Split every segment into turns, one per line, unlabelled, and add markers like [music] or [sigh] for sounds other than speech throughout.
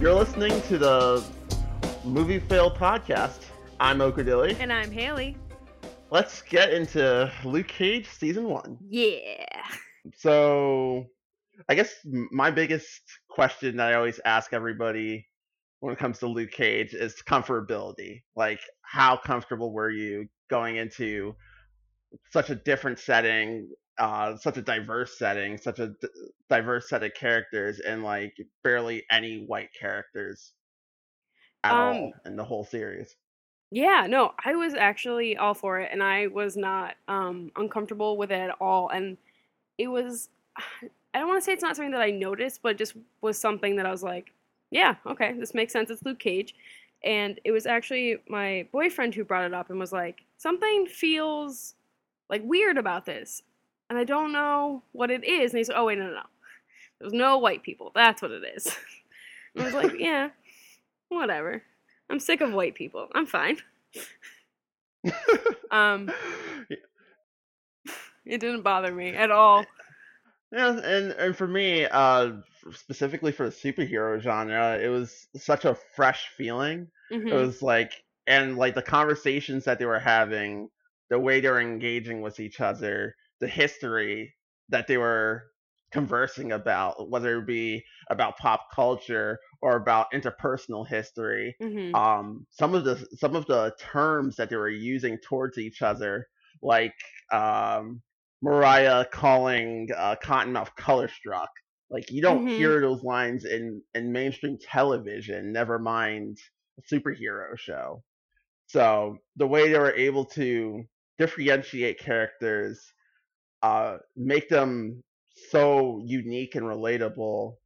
You're listening to the Movie Fail podcast. I'm Okadilly.
And I'm Haley.
Let's get into Luke Cage season one.
Yeah.
So, I guess my biggest question that I always ask everybody when it comes to Luke Cage is comfortability. Like, how comfortable were you going into such a different setting, uh, such a diverse setting, such a d- diverse set of characters, and like barely any white characters at
Um,
all in the whole series?
Yeah, no, I was actually all for it and I was not um uncomfortable with it at all and it was [sighs] I don't want to say it's not something that I noticed, but it just was something that I was like, yeah, okay, this makes sense. It's Luke Cage. And it was actually my boyfriend who brought it up and was like, something feels like weird about this. And I don't know what it is. And he's like, oh, wait, no, no, no. There's no white people. That's what it is. [laughs] And I was like, yeah, whatever. I'm sick of white people. I'm fine. [laughs] Um, it didn't bother me at all.
Yeah, and and for me, uh, specifically for the superhero genre, it was such a fresh feeling.
Mhm.
It was like, and like the conversations that they were having, the way they were engaging with each other, the history that they were conversing about, whether it be about pop culture or about interpersonal history.
Mhm.
Um, some of the some of the terms that they were using towards each other, like um, Mariah calling uh, Cottonmouth color struck. Like you don't
Mhm.
hear those lines in in mainstream television. Never mind a superhero show. So the way they were able to differentiate characters, uh, make them so unique and relatable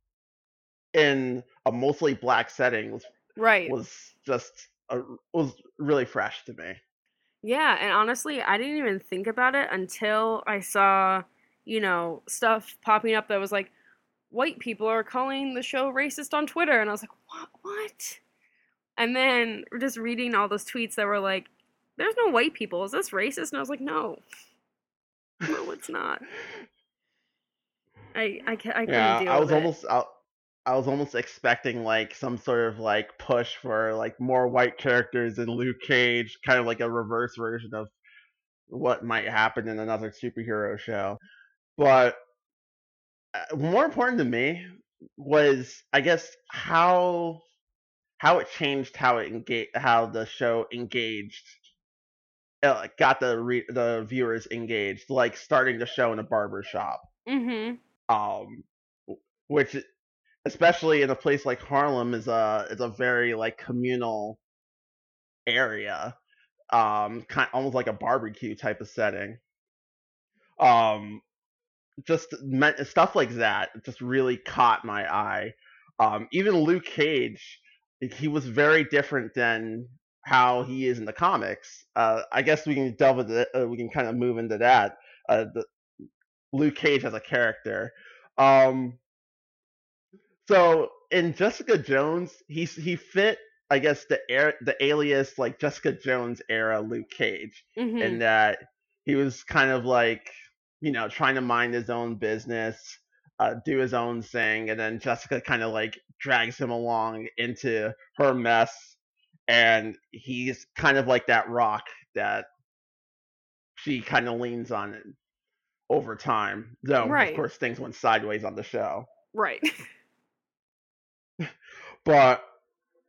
in a mostly black setting was
Right.
was just a, was really fresh to me.
Yeah, and honestly, I didn't even think about it until I saw, you know, stuff popping up that was like, white people are calling the show racist on Twitter. And I was like, what? What? And then just reading all those tweets that were like, there's no white people. Is this racist? And I was like, no. [laughs] No, it's not. I, I, ca- I couldn't
yeah,
deal
I was
with
almost I, I was almost expecting like some sort of like push for like more white characters in Luke Cage, kind of like a reverse version of what might happen in another superhero show. But uh, more important to me was I guess how how it changed how it engage how the show engaged uh, got the re- the viewers engaged like starting the show in a barber shop.
Mm-hmm.
um which especially in a place like Harlem is a is a very like communal area um kind almost like a barbecue type of setting. Um just meant stuff like that just really caught my eye. Um even Luke Cage he was very different than how he is in the comics uh I guess we can delve into uh, we can kind of move into that uh the Luke Cage as a character um so in Jessica Jones, he's he fit, I guess, the air the alias like Jessica Jones era Luke Cage,
Mm-hmm.
in that he was kind of like, you know, trying to mind his own business, uh, do his own thing, and then Jessica kind of like drags him along into her mess, and he's kind of like that rock that she kind of leans on over time. Though,
Right.
of course, things went sideways on the show
right. [laughs] [laughs]
but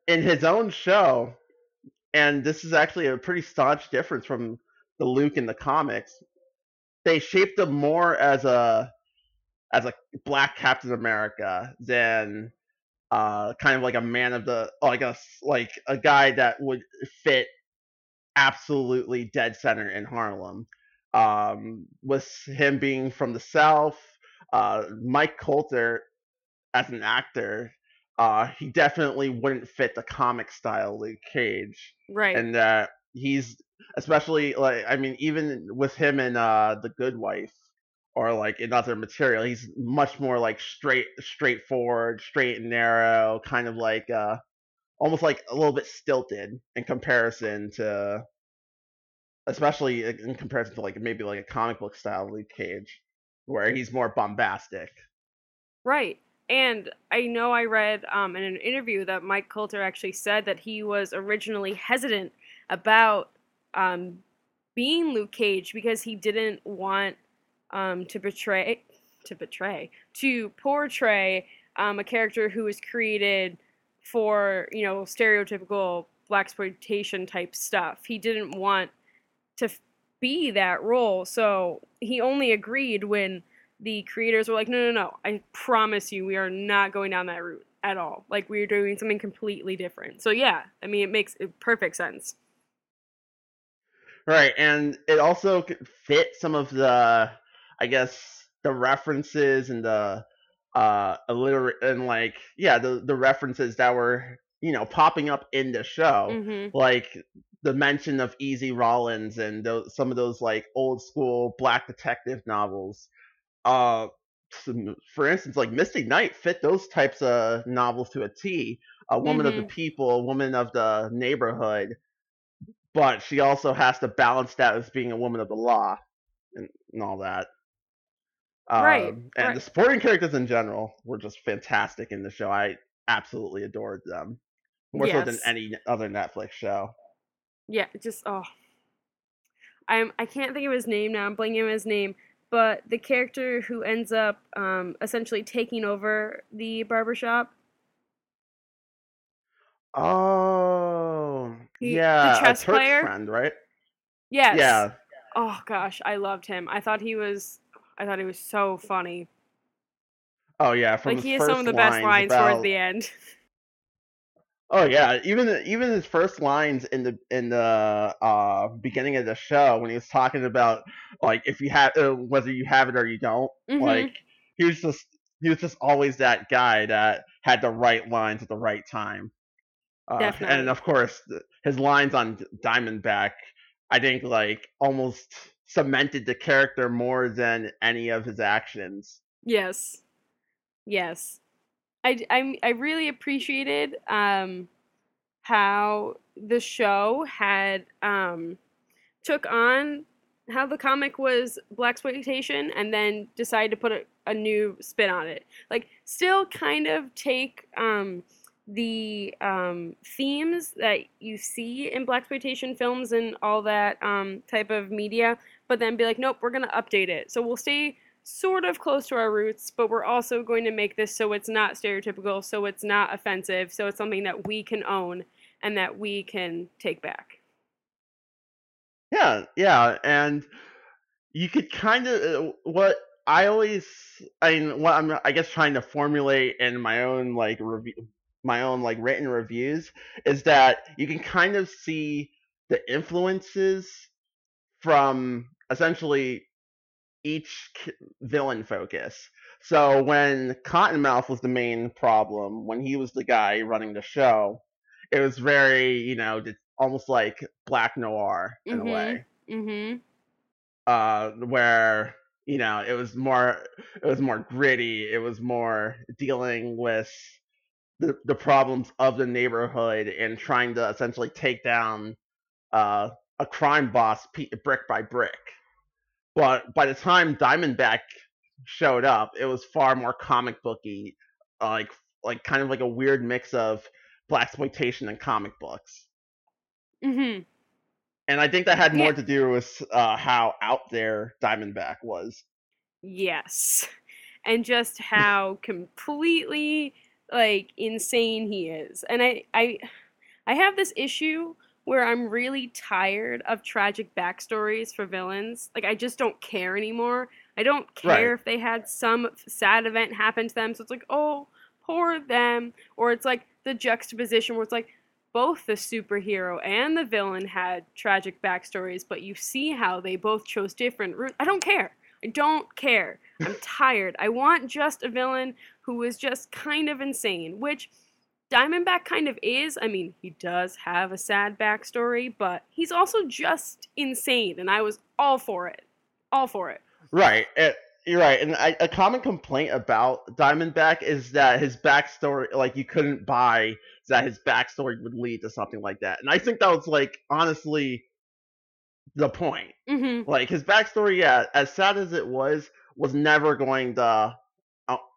in his own show, and this is actually a pretty staunch difference from the Luke in the comics, they shaped him more as a as a black Captain America than uh, kind of like a man of the like a like a guy that would fit absolutely dead center in Harlem. Um, with him being from the South, uh, Mike Colter as an actor, uh, he definitely wouldn't fit the comic style Luke Cage,
Right.
and that he's especially like I mean even with him in uh, the Good Wife or like in other material, he's much more like straight, straightforward, straight and narrow, kind of like uh, almost like a little bit stilted in comparison to, especially in comparison to like maybe like a comic book style Luke Cage, where he's more bombastic.
Right. And I know I read um, in an interview that Mike Colter actually said that he was originally hesitant about um, being Luke Cage because he didn't want um, to betray to betray to portray um, a character who was created for you know stereotypical black exploitation type stuff. He didn't want to f- be that role, so he only agreed when the creators were like, "No, no, no! I promise you, we are not going down that route at all. Like we're doing something completely different." So yeah, I mean, it makes perfect sense.
Right, and it also fit some of the, I guess, the references and the uh illiterate and like yeah the the references that were you know popping up in the show
hmm
like the mention of Easy Rawlins and those, some of those like old school black detective novels uh some- for instance like Misty Knight fit those types of novels to a t a woman of the
Mhm.
people a woman of the neighborhood but she also has to balance that as being a woman of the law and, and all that
Right,
um, and
right.
the supporting characters in general were just fantastic in the show. I absolutely adored them more so than any other Netflix show.
Yeah, just oh, I'm I can't think of his name now. I'm blanking on his name, but the character who ends up um, essentially taking over the barbershop.
Oh,
He- the
yeah, a
chess player?
friend, right?
Yes.
Yeah,
Oh gosh, I loved him. I thought he was. I thought he was so funny.
oh yeah, from
like he has some of the best
lines about,
towards the end. [laughs]
Oh yeah, even even his first lines in the in the uh, beginning of the show when he was talking about like if you have uh, whether you have it or you don't,
Mhm.
like he was just he was just always that guy that had the right lines at the right time. Uh, and of course, his lines on Diamondback, I think like almost cemented the character more than any of his actions.
Yes. Yes. I, I, I really appreciated um, how the show had um, took on how the comic was black exploitation and then decided to put a, a new spin on it. Like, still kind of take um, the um, themes that you see in black exploitation films and all that um, type of media, but then be like, nope, we're gonna update it. So we'll stay sort of close to our roots, but we're also going to make this so it's not stereotypical, so it's not offensive, so it's something that we can own and that we can take back.
Yeah, yeah, and you could kind of uh, what I always I mean what I'm I guess trying to formulate in my own like review my own like written reviews is that you can kind of see the influences from essentially each villain focus. So when Cottonmouth was the main problem, when he was the guy running the show, it was very, you know, almost like black noir in
Mhm.
a way
Mm-hmm.
uh, where you know it was more it was more gritty. It was more dealing with the the problems of the neighborhood and trying to essentially take down uh, a crime boss brick by brick. But by the time Diamondback showed up, it was far more comic booky, like like kind of like a weird mix of black exploitation and comic books.
Mm-hmm.
And I think that had more
Yeah.
to do with uh, how out there Diamondback was.
Yes. And just how completely like insane he is. And I I I have this issue where I'm really tired of tragic backstories for villains. Like I just don't care anymore. I don't care
Right.
if they had some sad event happen to them. So it's like, oh, poor them. Or it's like the juxtaposition where it's like both the superhero and the villain had tragic backstories, but you see how they both chose different routes. I don't care. I don't care. I'm [laughs] tired. I want just a villain who is just kind of insane, which Diamondback kind of is. I mean, he does have a sad backstory, but he's also just insane, and I was all for it. All for it.
Right. It, you're right. And I, a common complaint about Diamondback is that his backstory, like, you couldn't buy that his backstory would lead to something like that. And I think that was, like, honestly the point.
Mm-hmm.
Like, his backstory, yeah, as sad as it was, was never going to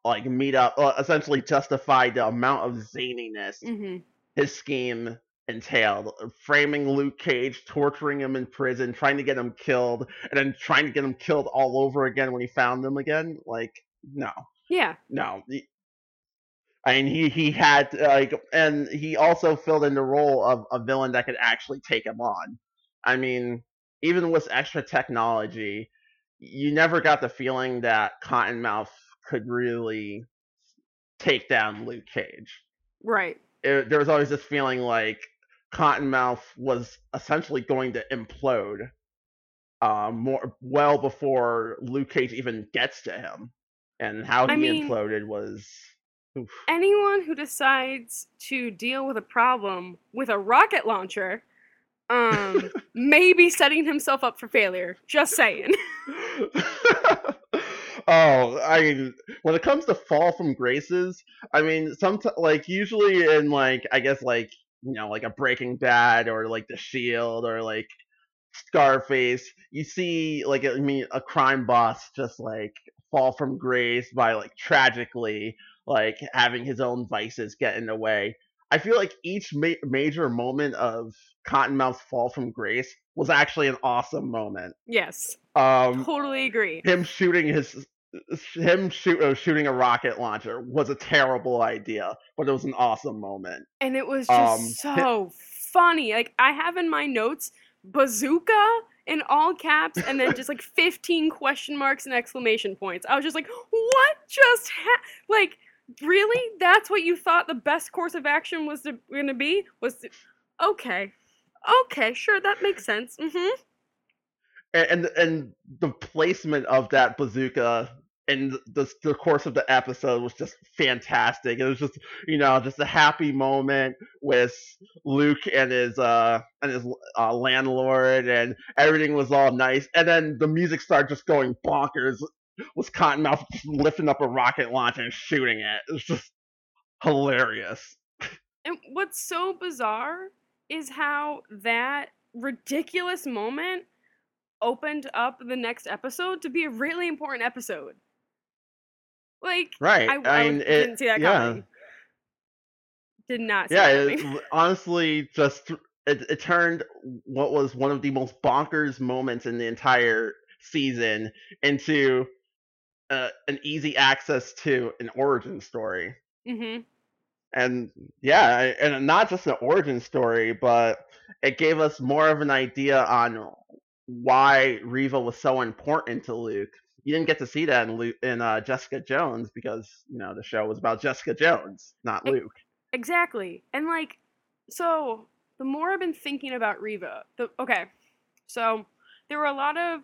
like meet up, uh, essentially justify the amount of zaniness
hmm
his scheme entailed. Framing Luke Cage, torturing him in prison, trying to get him killed, and then trying to get him killed all over again when he found him again. Like, no,
Yeah.
no. I mean, he he had like, and he also filled in the role of a villain that could actually take him on. I mean, even with extra technology, you never got the feeling that Cottonmouth could really take down Luke Cage.
Right.
It, there was always this feeling like Cottonmouth was essentially going to implode, um, more well before Luke Cage even gets to him, and how he
I mean-
imploded was. oof.
Anyone who decides to deal with a problem with a rocket launcher, um, [laughs] may be setting himself up for failure. Just saying. [laughs] [laughs]
oh, I mean, when it comes to fall from graces, I mean, sometimes like usually in like I guess like you know like a Breaking Bad or like The Shield or like Scarface, you see like I mean a crime boss just like fall from grace by like tragically like having his own vices get in the way. I feel like each ma- major moment of Cottonmouth's fall from grace was actually an awesome moment.
yes.
Um,
Totally agree.
him shooting his him shoot, uh, shooting a rocket launcher was a terrible idea, but it was an awesome moment.
And it was just
Um,
so funny. Like I have in my notes bazooka in all caps and then just like 15 question marks and exclamation points. I was just like, "What just ha-? like really? That's what you thought the best course of action was going to be? Was to- okay. Okay, sure, that makes sense. Mhm.
And and, and the placement of that bazooka in the, the course of the episode was just fantastic. It was just you know just a happy moment with Luke and his uh and his uh, landlord, and everything was all nice. And then the music started just going bonkers. Was Cottonmouth lifting up a rocket launcher and shooting it? It was just hilarious.
And what's so bizarre is how that ridiculous moment opened up the next episode to be a really important episode. Like,
Right.
I, I,
mean,
didn't see that
yeah.
coming. Did not see
Yeah,
that
it, honestly, just it, it turned what was one of the most bonkers moments in the entire season into uh, an easy access to an origin story.
hmm
And yeah, and not just an origin story, but it gave us more of an idea on why Reva was so important to Luke. You didn't get to see that in, Luke, in uh, Jessica Jones because you know the show was about Jessica Jones, not Luke.
Exactly. And like, so the more I've been thinking about Reva, the okay, so there were a lot of,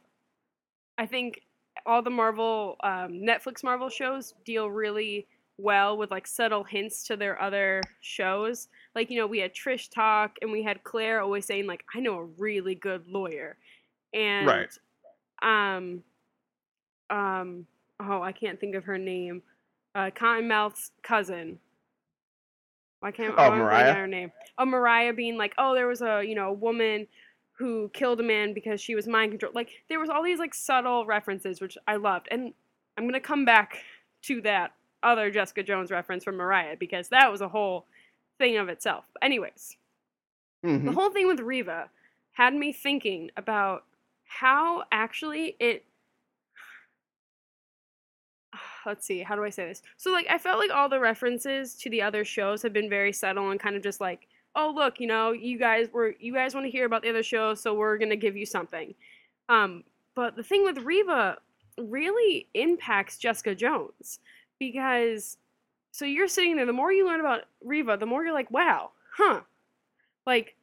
I think, all the Marvel, um, Netflix Marvel shows deal really well with like subtle hints to their other shows. Like you know, we had Trish talk, and we had Claire always saying like, "I know a really good lawyer," and
Right.
um, um, oh, I can't think of her name. Uh, Cottonmouth's cousin. Why can't.
Oh,
I
Mariah?
her name. Oh, Mariah being like, oh, there was a you know a woman who killed a man because she was mind controlled. Like there was all these like subtle references which I loved, and I'm gonna come back to that other Jessica Jones reference from Mariah because that was a whole thing of itself. But anyways,
Mhm.
the whole thing with Reva had me thinking about how actually it let's see how do i say this? So like i felt like all the references to the other shows have been very subtle and kind of just like oh look you know you guys were you guys want to hear about the other show so we're to give you something. Um but the thing with Reva really impacts jessica jones because so you're sitting there the more you learn about Reva the more you're like wow huh. Like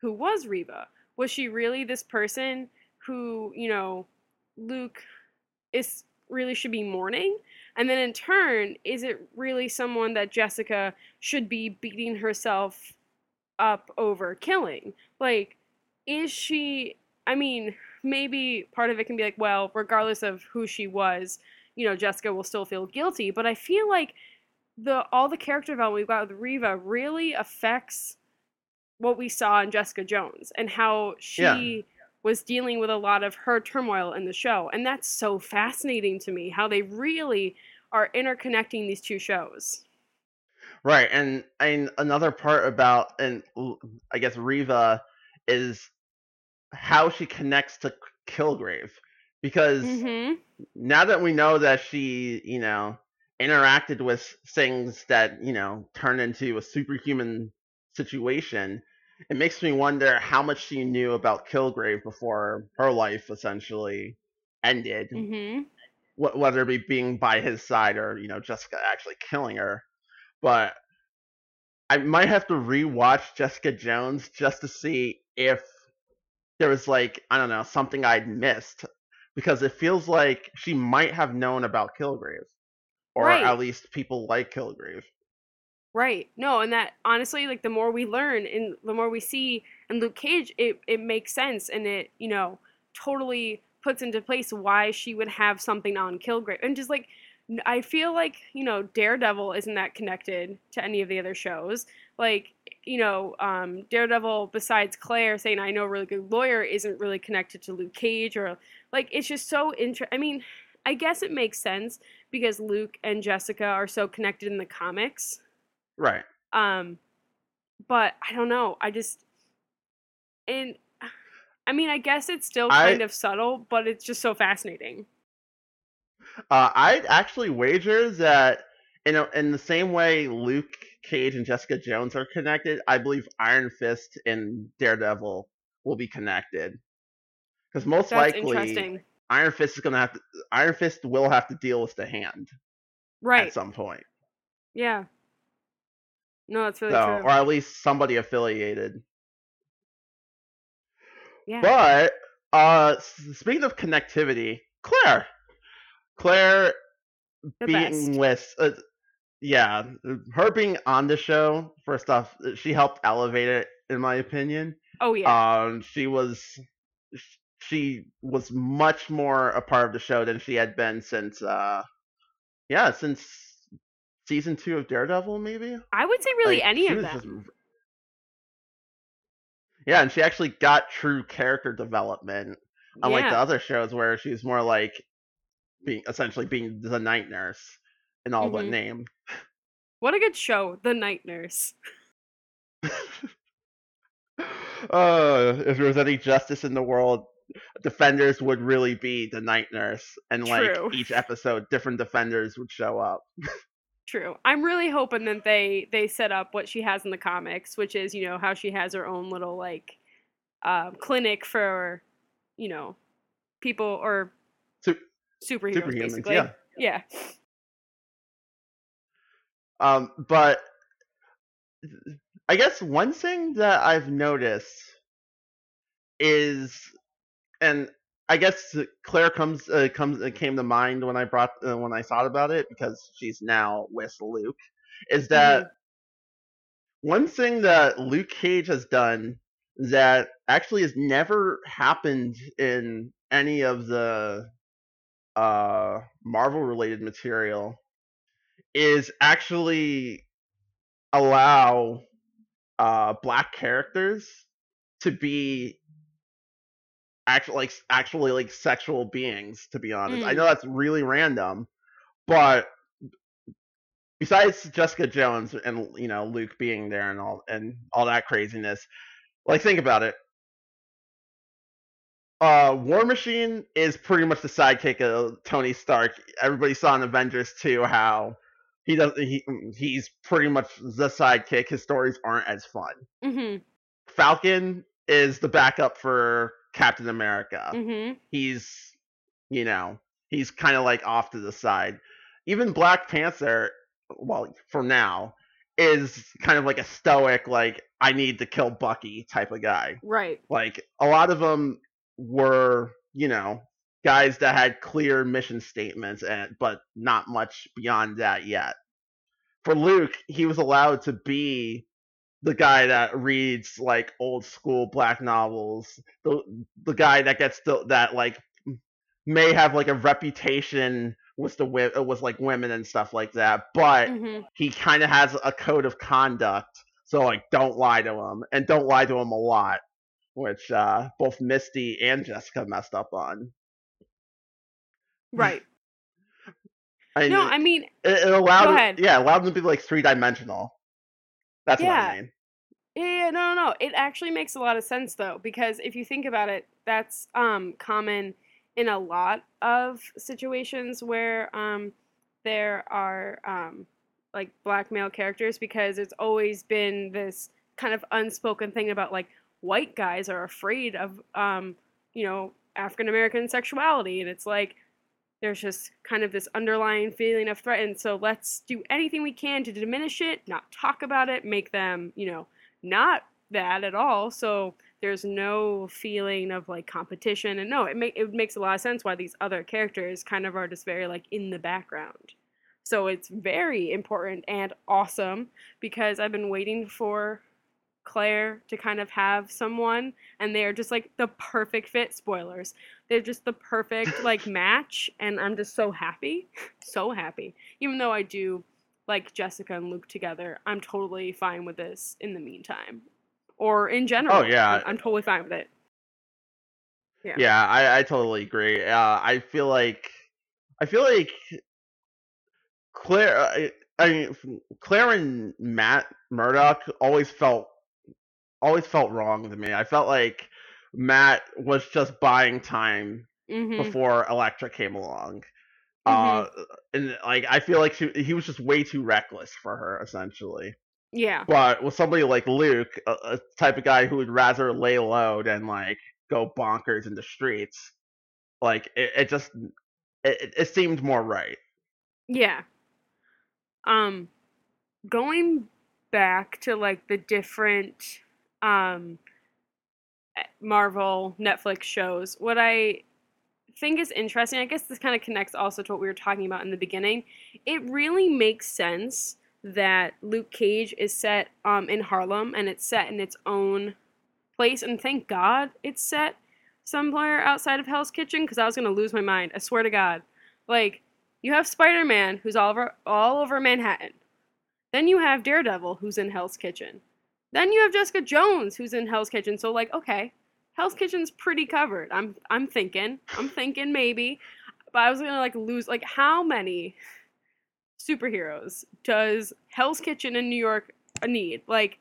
who was Reva was she really this person who you know luke is really should be mourning. And then in turn is it really someone that jessica should be beating herself up over killing? Like is she i mean maybe part of it can be like well regardless of who she was you know jessica will still feel guilty. But i feel like the all the character development we've got with Reva really affects what we saw in jessica jones and how she
Yeah.
Was dealing with a lot of her turmoil in the show and that's so fascinating to me how they really are interconnecting these two shows.
Right, and and another part about and I guess Reva is how she connects to Kilgrave because
Mm-hmm.
now that we know that she, you know, interacted with things that, you know, turn into a superhuman situation, it makes me wonder how much she knew about Kilgrave before her life essentially ended,
Mm-hmm.
wh- whether it be being by his side or, you know, Jessica actually killing her. But I might have to rewatch Jessica Jones just to see if there was like, I don't know, something I'd missed because it feels like she might have known about Kilgrave, or
Right.
at least people like Kilgrave.
Right. No, and that honestly, like the more we learn and the more we see in Luke Cage, it it makes sense and it you know totally puts into place why she would have something on Kilgrave and just like I feel like you know Daredevil isn't that connected to any of the other shows. Like you know um, Daredevil, besides Claire saying I know a really good lawyer, isn't really connected to Luke Cage or like it's just so inter. I mean, I guess it makes sense because Luke and Jessica are so connected in the comics.
Right.
Um, but I don't know. I just and I mean, I guess it's still
I-
kind of subtle, but it's just so fascinating.
Uh, I'd actually wager that in a, in the same way Luke Cage and Jessica Jones are connected, I believe Iron Fist and Daredevil will be connected. Because most
That's
likely. Iron Fist is gonna have to Iron Fist will have to deal with the hand
Right.
at some point.
Yeah. No, that's really
so
true.
or at least somebody affiliated.
yeah.
But uh speaking of connectivity, Claire. Claire
the
being
best.
with uh, yeah her being on the show first off she helped elevate it in my opinion
Oh yeah.
um she was she was much more a part of the show than she had been since uh yeah since season two of daredevil maybe
I would say really
Like,
any of them.
just- yeah and she actually got true character development unlike
yeah.
the other shows where she's more like being essentially being the night nurse in all but
Mhm.
name
What a good show, The Night Nurse. [laughs]
uh, if there was any justice in the world, defenders would really be the night nurse, and like
True.
each episode, different defenders would show up. [laughs]
True. I'm really hoping that they they set up what she has in the comics, which is you know how she has her own little like um, clinic for you know people or
Sup-
superheroes,
Superhumans,
basically.
yeah.
Yeah.
Um, but I guess one thing that I've noticed is, and I guess Claire comes uh, comes uh, came to mind when I brought uh, when I thought about it because she's now with Luke, is that one thing that Luke Cage has done that actually has never happened in any of the uh, Marvel related material is actually allow uh, black characters to be actually like actually like sexual beings to be honest. I
Mm.
know that's really random, but besides Jessica Jones and you know Luke being there and all and all that craziness, like think about it. Uh, War Machine is pretty much the sidekick of Tony Stark. Everybody saw in Avengers 2 how he does he he's pretty much the sidekick. His stories aren't as fun.
Mhm.
Falcon is the backup for Captain America
Mhm.
he's you know he's kind of like off to the side even black panther well for now is kind of like a stoic like i need to kill bucky type of guy
Right.
like a lot of them were you know guys that had clear mission statements and but not much beyond that yet for luke he was allowed to be the guy that reads like old school black novels the the guy that gets the, that like may have like a reputation with the wi- with like women and stuff like that but
Mhm.
he kind of has a code of conduct so like don't lie to him and don't lie to him a lot which uh both misty and jessica messed up on
Right. [laughs]
I
No,
mean,
I mean,
it, it allowed
Go ahead.
yeah, allowed them to be like three dimensional. That's what
Yeah.
I mean.
Yeah, yeah, no, no, no. It actually makes a lot of sense though, because if you think about it, that's um, common in a lot of situations where um, there are um, like black male characters, because it's always been this kind of unspoken thing about like white guys are afraid of um, you know African American sexuality, and it's like there's just kind of this underlying feeling of threat, and so let's do anything we can to diminish it, not talk about it, make them you know not that at all. So there's no feeling of like competition, and no, it make it makes a lot of sense why these other characters kind of are just very like in the background. So it's very important and awesome because I've been waiting for Claire to kind of have someone, and they are just like the perfect fit. Spoilers. They're just the perfect [laughs] like match, and I'm just so happy, so happy. Even though I do like Jessica and Luke together, I'm totally fine with this in the meantime, or in general.
Oh, yeah.
I'm, totally fine with it. Yeah.
Yeah, I, I totally agree. Uh, I feel like I feel like Claire. I, I mean, Claire and Matt Murdock always felt always felt wrong to me. I felt like Matt was just buying time
hmm
before Elektra came along.
Mhm.
Uh, and like I feel like she, he was just way too reckless for her, essentially.
Yeah.
But with somebody like Luke, a, a type of guy who would rather lay low than like go bonkers in the streets, like it, it just it- it seemed more right.
Yeah. Um going back to like the different um Marvel Netflix shows, what I think is interesting, I guess this kind of connects also to what we were talking about in the beginning. It really makes sense that Luke Cage is set um in Harlem and it's set in its own place and thank God it's set somewhere outside of Hell's Kitchen because I was gonna lose my mind. I swear to God. Like you have Spider Man, who's all over all over Manhattan. Then you have Daredevil, who's in Hell's Kitchen. Then you have Jessica Jones, who's in Hell's Kitchen. So like, okay, Hell's Kitchen's pretty covered. I'm I'm thinking, I'm thinking maybe, but I was gonna like lose like how many superheroes does Hell's Kitchen in New York need? Like,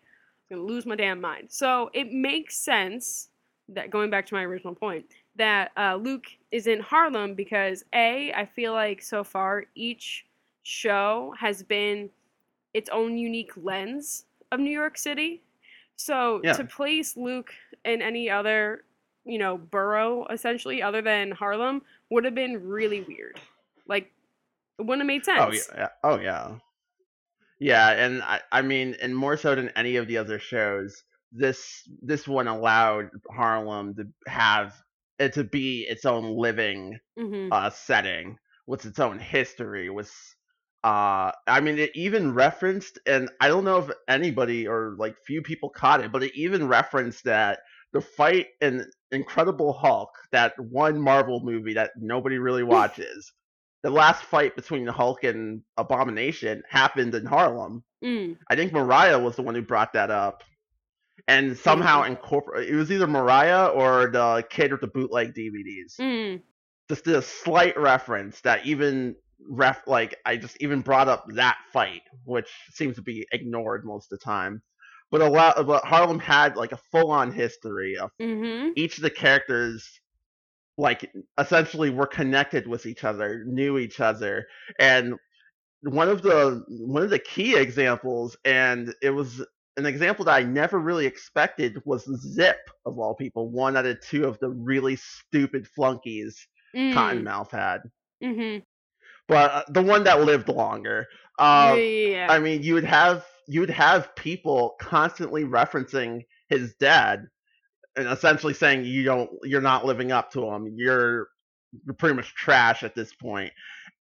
I'm gonna lose my damn mind. So it makes sense that going back to my original point that uh, Luke is in Harlem because a I feel like so far each show has been its own unique lens of New York City. So
Yeah.
to place Luke in any other you know borough essentially other than Harlem would have been really weird. Like it wouldn't have made sense.
Oh yeah, yeah. Oh yeah. Yeah, and I, I mean, and more so than any of the other shows, this this one allowed Harlem to have it to be its own living
hmm
uh, setting with its own history. Was uh, I mean, it even referenced, and I don't know if anybody or like few people caught it, but it even referenced that the fight in Incredible Hulk, that one Marvel movie that nobody really [laughs] watches, the last fight between the Hulk and Abomination happened in Harlem.
Mm.
I think Mariah was the one who brought that up. And somehow incorporate it was either Mariah or the kid with the bootleg DVDs
Mm.
just a slight reference that even ref like I just even brought up that fight, which seems to be ignored most of the time. But a lot, but Harlem had like a full-on history of
hmm
each of the characters, like essentially were connected with each other, knew each other, and one of the one of the key examples, and it was an example that I never really expected was Zip of all people, one out of two of the really stupid flunkies
Mm.
Cottonmouth had,
hmm
but uh, the one that lived longer.
yeah, yeah.
I mean, you would have you would have people constantly referencing his dad and essentially saying you don't you're not living up to him. You're you're pretty much trash at this point.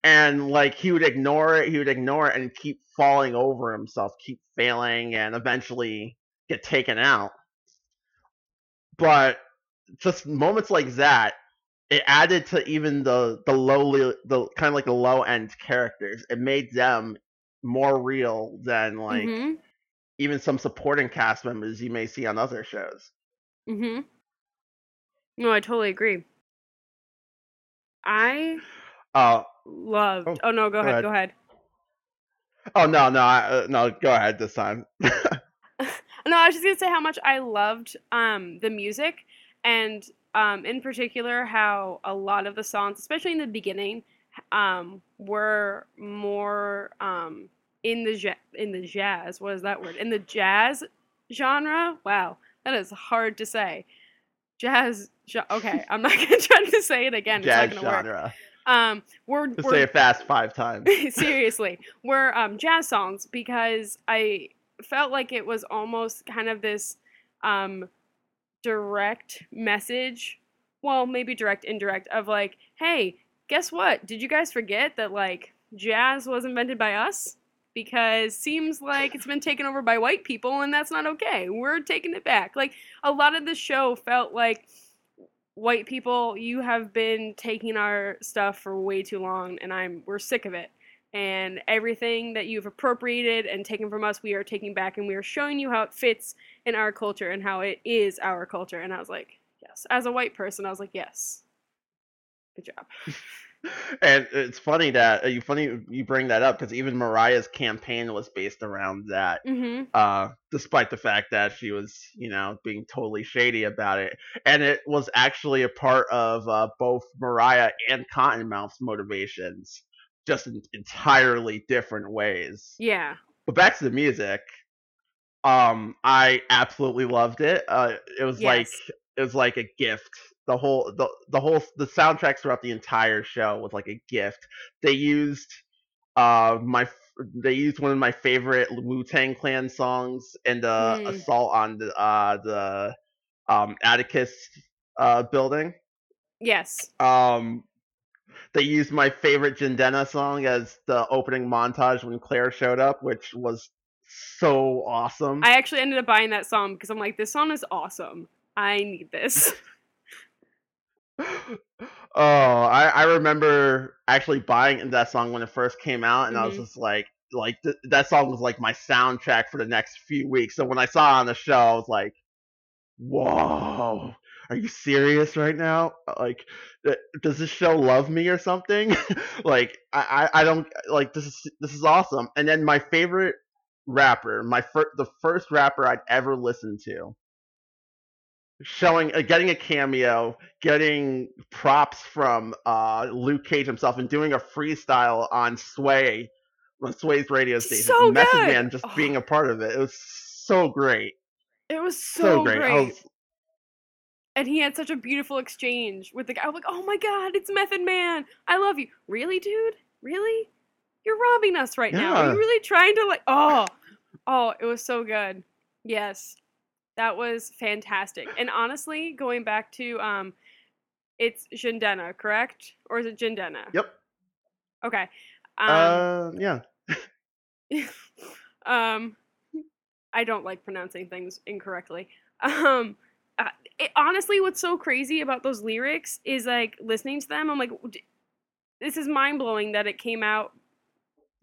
And like he would ignore it, he would ignore it and keep falling over himself, keep failing and eventually get taken out. But just moments like that it added to even the the lowly the kind of like the low end characters. It made them more real than like
hmm
even some supporting cast members you may see on other shows.
hmm No, I totally agree. I
Oh,
Loved.
Oh,
Oh, no, go,
go
ahead,
ahead.
go ahead.
oh no, no, I, uh, no. Go ahead this time. [laughs] [laughs]
No, I was just gonna say how much I loved um, the music, and um, in particular how a lot of the songs, especially in the beginning, um, were more um, in the ja- in the jazz. What is that word? In the jazz genre. Wow, that is hard to say. Jazz. Jo- okay, I'm not [laughs] gonna try to say it again.
Jazz
it's not gonna work.
genre.
Um, we're,
Just
we're
say it fast five times. [laughs]
seriously were um, jazz songs because I felt like it was almost kind of this um, direct message. Well, maybe direct, indirect, of like, hey, guess what? Did you guys forget that like jazz was invented by us? Because seems like it's been taken over by white people, and that's not okay. We're taking it back. Like a lot of the show felt like white people, you have been taking our stuff for way too long, and I'm we're sick of it. And everything that you've appropriated and taken from us, we are taking back, and we are showing you how it fits in our culture and how it is our culture. And I was like, yes. As a white person, I was like, yes. Good job. [laughs]
and it's funny that uh, you funny you bring that up because even Mariah's campaign was based around that.
Mm-hmm.
Uh, despite the fact that she was, you know, being totally shady about it, and it was actually a part of uh, both Mariah and Cottonmouth's motivations, just in entirely different ways.
Yeah.
But back to the music. Um, I absolutely loved it. Uh, it was like it was like a gift. The whole the the whole the soundtrack throughout the entire show was like a gift. They used uh my they used one of my favorite Wu Tang Clan songs in the
Mm.
assault on the uh the um Attucks uh building.
Yes.
Um they used my favorite Jidenna song as the opening montage when Claire showed up, which was so awesome.
I actually ended up buying that song because I'm like, this song is awesome. I need this. [laughs] [laughs]
oh, I, I remember actually buying that song when it first came out, and I was
Mhm.
just like, like th- that song was like my soundtrack for the next few weeks. So when I saw it on the show, I was like, whoa. Are you serious right now? Like, does this show love me or something? [laughs] like, I, I, I don't like this is this is awesome. And then my favorite rapper, my fir- the first rapper I'd ever listened to, showing uh, getting a cameo, getting props from uh, Luke Cage himself, and doing a freestyle on Sway on Sway's radio station.
So
Method
good!
Man just
Oh.
being a part of it. It was so great,
It was
so,
so,
great. I was-
and he had such a beautiful exchange with the guy. I'm like, oh my god, it's Method Man. I love you. Really, dude? Really? You're robbing us right now. Are you really trying to like? Oh, oh, it was so good. Yes, that was fantastic. And honestly, going back to um, it's Jidenna, correct? Or is it Jidenna?
Yep.
Okay. Um,
uh, yeah. [laughs]
um, I don't like pronouncing things incorrectly. Um, it, honestly, what's so crazy about those lyrics is like listening to them. I'm like, this is mind blowing that it came out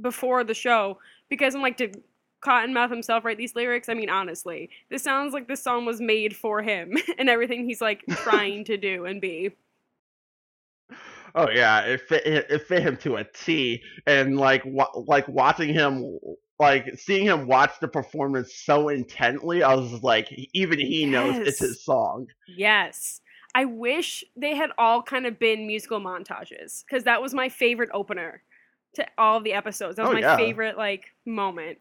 before the show because I'm like, did Cottonmouth himself write these lyrics? I mean, honestly, this sounds like this song was made for him [laughs] and everything he's like [laughs] trying to do and be.
Oh yeah, it fit it fit him to a T, and like wa- like watching him, like seeing him watch the performance so intently, I was like, even he knows it's his song.
Yes. I wish they had all kind of been musical montages because that was my favorite opener to all the episodes. That was
Oh,
my
yeah.
favorite like moment.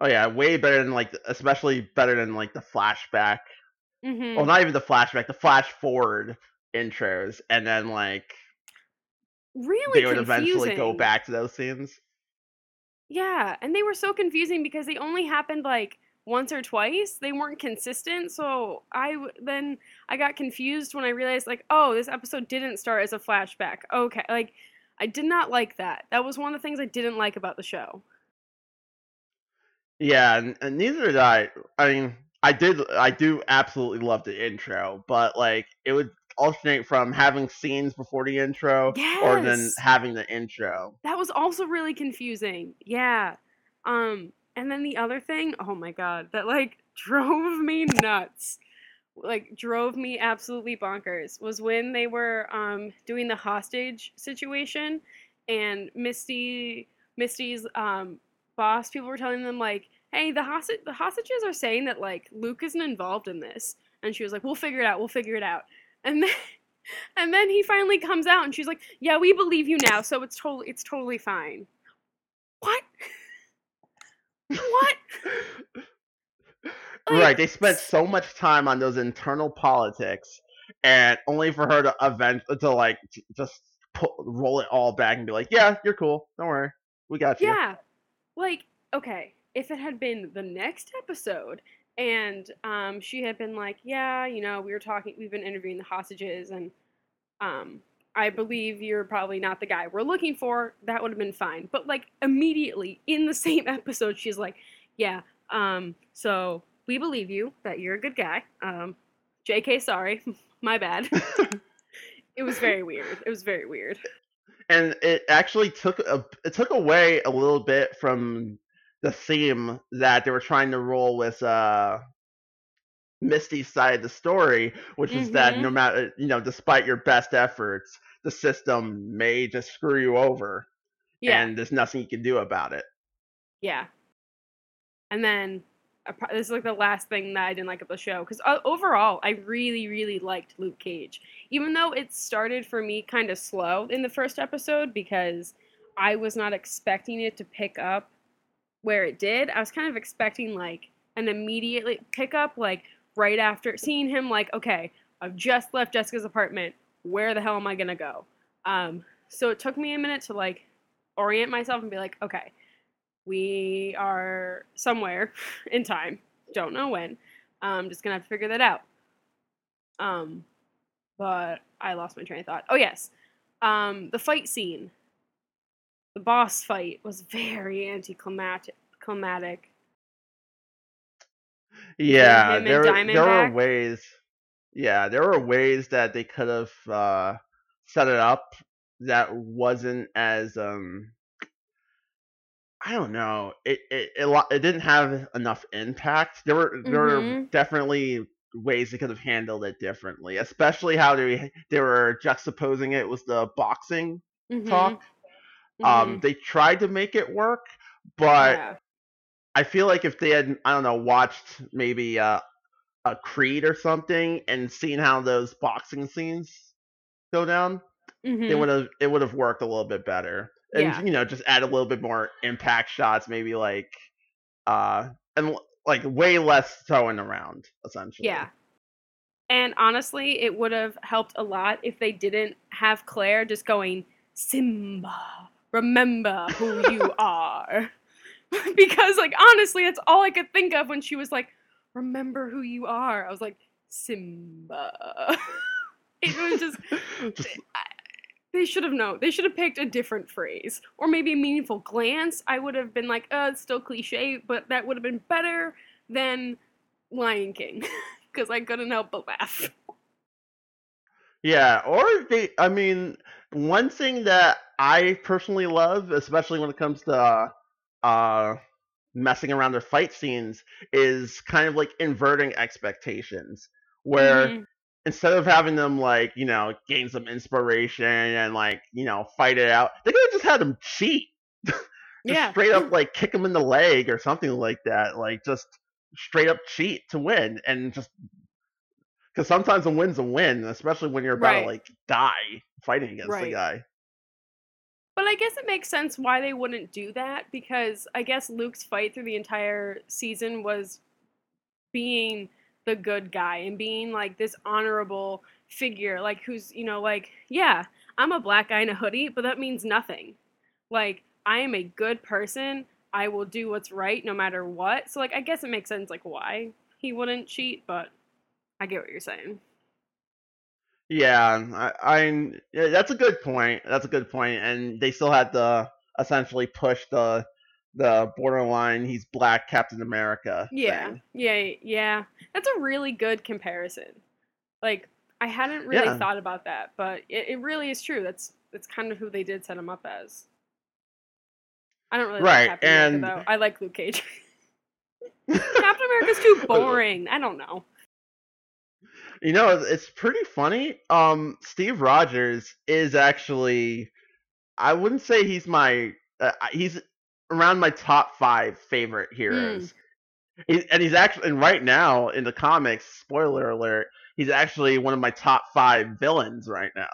Oh yeah, way better than like, especially better than like the flashback.
hmm
Well, not even the flashback, the flash forward intros, and then like
really
they would
confusing.
eventually go back to those scenes.
Yeah, and they were so confusing because they only happened like once or twice. They weren't consistent, so I then I got confused when I realized like, oh, this episode didn't start as a flashback. Okay, like I did not like that. That was one of the things I didn't like about the show.
Yeah, and, and neither did I. I mean, I did, I do absolutely love the intro, but like it would alternate from having scenes before the intro or then having the intro.
That was also really confusing. Yeah. Um and then the other thing, oh my god, that like [laughs] drove me nuts like drove me absolutely bonkers was when they were um doing the hostage situation and Misty Misty's um boss people were telling them like hey the hostage the hostages are saying that like Luke isn't involved in this and she was like we'll figure it out we'll figure it out and then [laughs] and then he finally comes out and she's like yeah we believe you now so it's totally it's totally fine what [laughs] what Like,
right, they spent so much time on those internal politics, and only for her to event to like just pull, roll it all back and be like, "Yeah, you're cool. Don't worry, we got you."
Yeah. Like, okay, if it had been the next episode and um she had been like, "Yeah, you know, we were talking we've been interviewing the hostages and um I believe you're probably not the guy we're looking for." That would have been fine. But like immediately in the [laughs] same episode she's like, "Yeah, um so we believe you that you're a good guy. Um JK, sorry. [laughs] My bad." it was very weird. It was very weird.
and it actually took a it took away a little bit from the theme that they were trying to roll with uh Misty's side of the story, which is that
Mhm.
no matter you know, despite your best efforts, the system may just screw you over,
Yeah.
and there's nothing you can do about it.
Yeah. And then this is like the last thing that I didn't like of the show because uh, overall I really really liked Luke Cage, even though it started for me kind of slow in the first episode because I was not expecting it to pick up where it did. I was kind of expecting like an immediate pickup, like right after seeing him. Like, okay, I've just left Jessica's apartment. Where the hell am I gonna go? Um, so it took me a minute to like orient myself and be like, okay, we are somewhere [laughs] in time. Don't know when. I'm just gonna have to figure that out. Um, but I lost my train of thought. Oh yes, um, the fight scene. The boss fight was very anticlimactic. Climatic.
Yeah, there there were ways. Yeah, there were ways that they could have uh, set it up that wasn't as um I don't know. It it it, it didn't have enough impact. There were there were
Mhm.
definitely ways they could have handled it differently, especially how they they were juxtaposing it with the boxing
Mhm,
talk. Um,
mhm.
they tried to make it work, but
yeah.
I feel like if they had, I don't know, watched maybe uh, a Creed or something and seen how those boxing scenes go down, it
Mhm.
would have it would have worked a little bit better. And
Yeah.
you know, just add a little bit more impact shots, maybe like uh and like way less throwing around, essentially.
Yeah. And honestly, it would have helped a lot if they didn't have Claire just going, Simba, remember who you [laughs] are. [laughs] because, like, honestly, that's all I could think of when she was like, remember who you are. I was like, Simba. [laughs] it was just,
Just-
they should have known. They should have picked a different phrase. Or maybe a meaningful glance. I would have been like, uh, it's still cliche, but that would have been better than Lion King. Because I couldn't help but laugh.
Yeah, or they I mean, one thing that I personally love, especially when it comes to uh, uh messing around their fight scenes, is kind of like inverting expectations. Where
Mhm.
instead of having them like, you know, gain some inspiration and like, you know, fight it out, they could have just had them cheat. [laughs] Just
Yeah.
straight up [laughs] like kick them in the leg or something like that. Like just straight up cheat to win and just because sometimes a win's a win, especially when you're about
Right.
to like die fighting against the guy.
But I guess it makes sense why they wouldn't do that because I guess Luke's fight through the entire season was being the good guy and being like this honorable figure, like who's, you know, like, yeah, I'm a black guy in a hoodie, but that means nothing. Like, I am a good person. I will do what's right no matter what. So, like, I guess it makes sense, like, why he wouldn't cheat, but I get what you're saying.
Yeah, I, I yeah, that's a good point. That's a good point. and they still had to essentially push the the borderline. He's black Captain America.
Yeah,
thing.
yeah, yeah. That's a really good comparison. Like I hadn't really
Yeah.
thought about that, but it, it really is true. That's that's kind of who they did set him up as. I don't really
Right,
like Captain
and-
America though. I like Luke Cage. [laughs] Captain America's too [laughs] boring. I don't know.
You know, it's- pretty funny. Um, Steve Rogers is actually, I wouldn't say he's my, uh, he's around my top five favorite heroes. He, and he's actually, and right now in the comics, spoiler alert, he's actually one of my top five villains right now.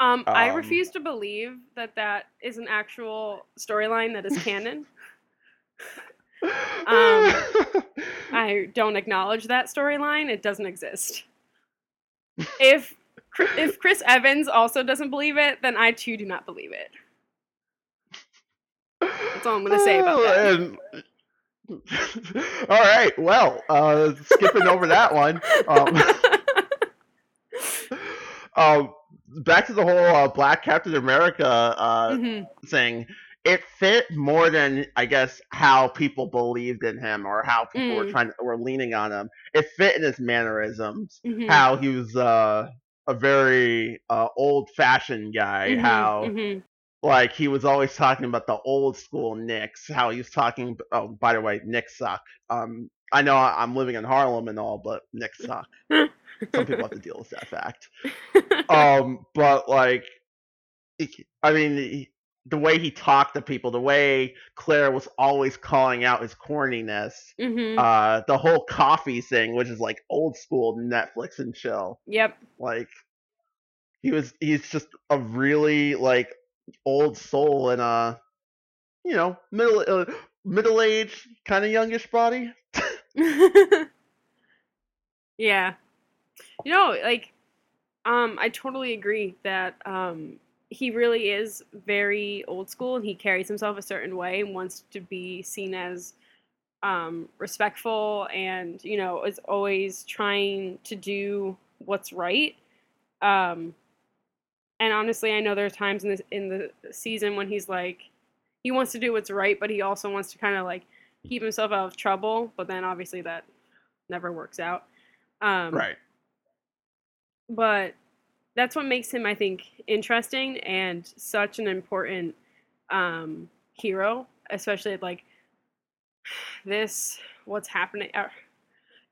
Um, I
Um,
refuse to believe that that is an actual storyline that is canon. [laughs] um, [laughs] I don't acknowledge that storyline. It doesn't exist. If if Chris Evans also doesn't believe it, then I too do not believe it. That's all I'm gonna say about that.
And- [laughs] all right. Well, uh, skipping over that one. Um, [laughs] um, back to the whole uh, Black Captain America uh,
Mhm.
thing. It fit more than I guess how people believed in him or how people were trying to, were leaning on him. It fit in his mannerisms.
Mhm.
How he was uh, a very uh, old fashioned guy.
Mhm,
How
mhm.
like he was always talking about the old school Knicks. How he was talking. Oh, by the way, Knicks suck. Um, I know I'm living in Harlem and all, but Knicks [laughs] suck. Some people have to deal with that fact. [laughs] Um, but like, I mean, the way he talked to people, the way Claire was always calling out his corniness.
Mhm.
Uh, the whole coffee thing, which is like old school Netflix and chill.
Yep.
Like, he was, he's just a really like old soul in a, you know, middle uh, middle aged kind of youngish body. [laughs]
yeah. You know, like, um, I totally agree that um, he really is very old school and he carries himself a certain way and wants to be seen as um, respectful and, you know, is always trying to do what's right. Um, and honestly, I know there are times in the in the season when he's like, he wants to do what's right, but he also wants to kind of like keep himself out of trouble. But then obviously that never works out. Um,
right.
But that's what makes him, I think, interesting and such an important um, hero, especially like [sighs] this. What's happening? uh,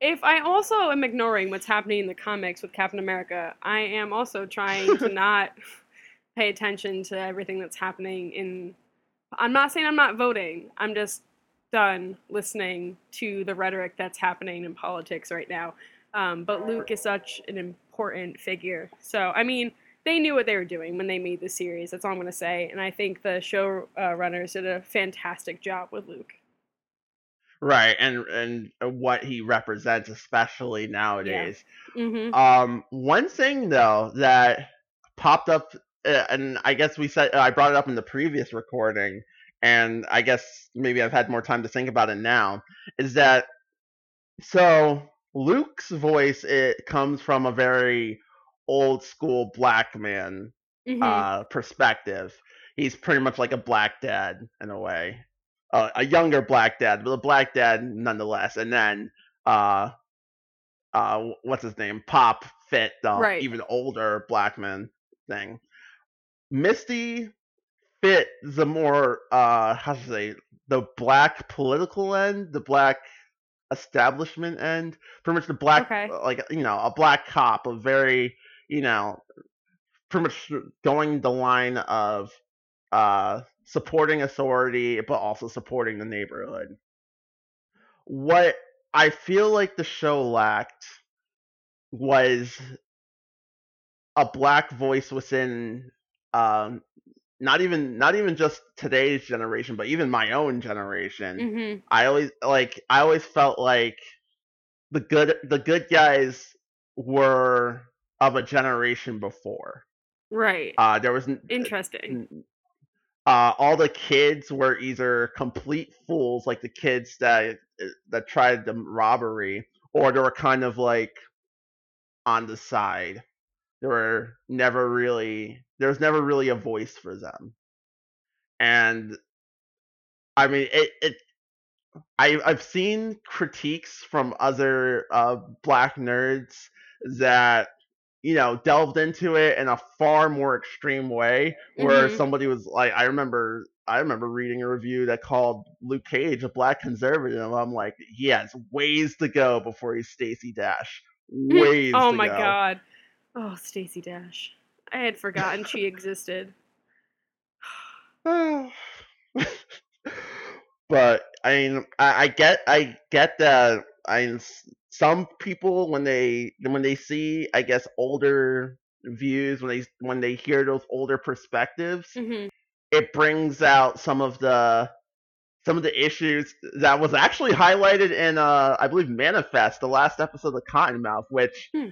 If I also am ignoring what's happening in the comics with Captain America, I am also trying to [laughs] not pay attention to everything that's happening in. I'm not saying I'm not voting. I'm just done listening to the rhetoric that's happening in politics right now. Um, but Luke is such an important figure. So, I mean, they knew what they were doing when they made the series. That's all I'm going to say. And I think the show uh, runners did a fantastic job with Luke.
Right, and and what he represents, especially nowadays.
hmm
Um, one thing though that popped up, uh, and I guess we said I brought it up in the previous recording, and I guess maybe I've had more time to think about it now, is that so Luke's voice it comes from a very old school black man
hmm
uh, perspective. He's pretty much like a black dad in a way, uh, a younger black dad, but a black dad nonetheless. And then, uh, uh, what's his name? Pop fit the
Right.
even older black man thing. Misty fit the more uh, how to say the black political end, the black establishment end, pretty much the black
Okay.
like you know a black cop, a very you know pretty much going the line of uh, supporting authority, but also supporting the neighborhood. What I feel like the show lacked was a black voice within um, not even not even just today's generation, but even my own generation.
hmm
I always like I always felt like the good the good guys were of a generation before.
Right.
Uh, there was n-
Interesting.
uh, all the kids were either complete fools, like the kids that that tried the robbery, or they were kind of like on the side. They were never really there was never really a voice for them, and I mean it. it I, I've seen critiques from other uh, black nerds that you know delved into it in a far more extreme way where
Mhm.
somebody was like i remember i remember reading a review that called luke cage a black conservative i'm like he has ways to go before he's stacey dash [laughs] ways.
oh my
go.
god. Oh, Stacey Dash. I had forgotten she existed. [sighs]
but I mean, I, I get, I get that. I mean, some people when they when they see, I guess, older views when they when they hear those older perspectives,
hmm
it brings out some of the some of the issues that was actually highlighted in uh I believe Manifest, the last episode of Cottonmouth, which
Hmm.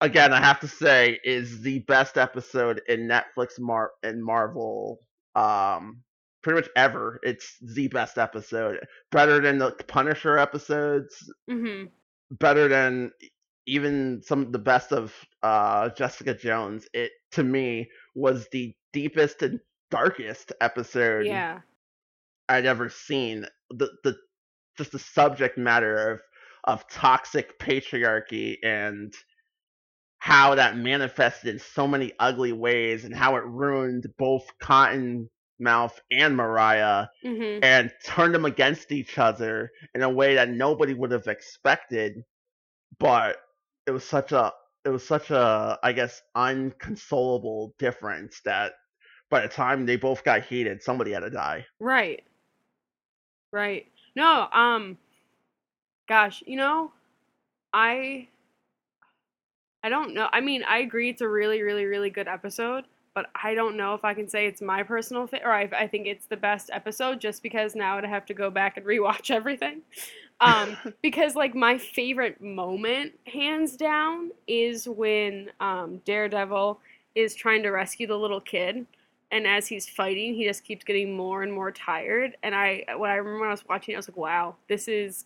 Again I have to say is the best episode in Netflix Mar and Marvel um pretty much ever. It's the best episode. Better than the Punisher episodes,
hmm
better than even some of the best of uh Jessica Jones. It to me was the deepest and darkest episode
Yeah.
I'd ever seen. The the just the subject matter of of toxic patriarchy and how that manifested in so many ugly ways and how it ruined both Cottonmouth and Mariah
hmm
and turned them against each other in a way that nobody would have expected. But it was such a it was such a I guess unconsolable difference that by the time they both got heated, somebody had to die.
Right. Right. No, um gosh, you know, I I don't know. I mean, I agree it's a really really really good episode, but I don't know if I can say it's my personal fa- or I, I think it's the best episode just because now I'd have to go back and rewatch [laughs] everything. Um [laughs] because like my favorite moment hands down is when um Daredevil is trying to rescue the little kid and as he's fighting he just keeps getting more and more tired and i when i remember when i was watching it, i was like wow this is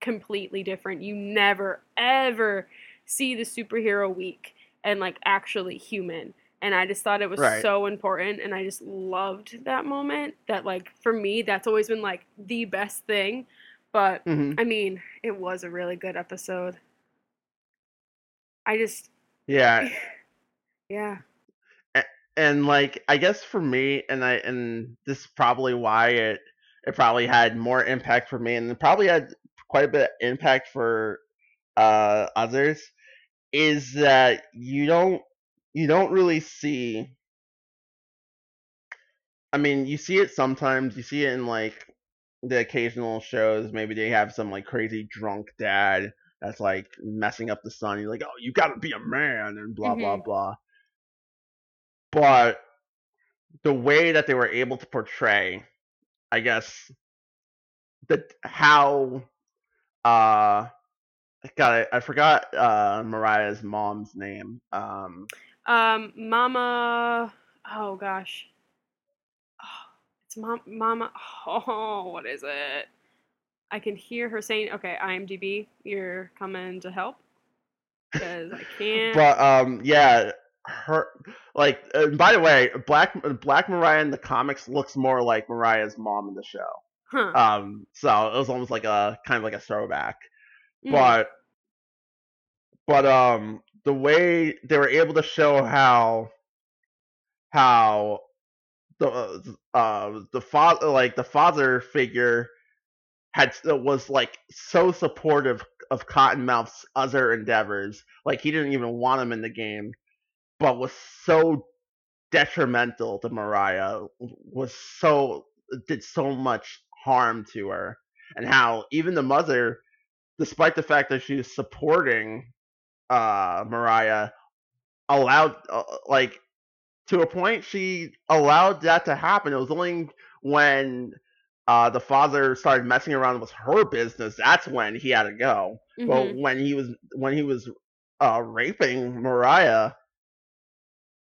completely different you never ever see the superhero weak and like actually human. And i just thought it was
Right.
so important and i just loved that moment that like for me that's always been like the best thing. But
hmm
i mean it was a really good episode. I just
Yeah, [laughs]
yeah.
And like I guess for me, and I and this is probably why it it probably had more impact for me, and it probably had quite a bit of impact for uh others, is that you don't you don't really see. I mean, you see it sometimes. You see it in like the occasional shows. Maybe they have some like crazy drunk dad that's like messing up the son. You're like, oh, you got to be a man, and blah blah
Mhm.
blah. But the way that they were able to portray, I guess, that how uh God, I, I forgot uh Mariah's mom's name. Um
Um, Mama. Oh gosh. Oh, it's mom. Mama. Oh, what is it? I can hear her saying, "Okay, IMDb, you're coming to help," because I can't.
but um yeah, her like uh, by the way, Black Black Mariah in the comics looks more like Mariah's mom in the show.
huh.
Um so it was almost like a kind of like a throwback.
Mm.
but but um the way they were able to show how how the uh the father like the father figure had was like so supportive of Cottonmouth's other endeavors like he didn't even want him in the game but was so detrimental to Mariah was so did so much harm to her and how even the mother despite the fact that she was supporting uh Mariah allowed uh, like to a point she allowed that to happen. It was only when uh the father started messing around with her business that's when he had to go. But
Mhm.
when he was when he was uh raping Mariah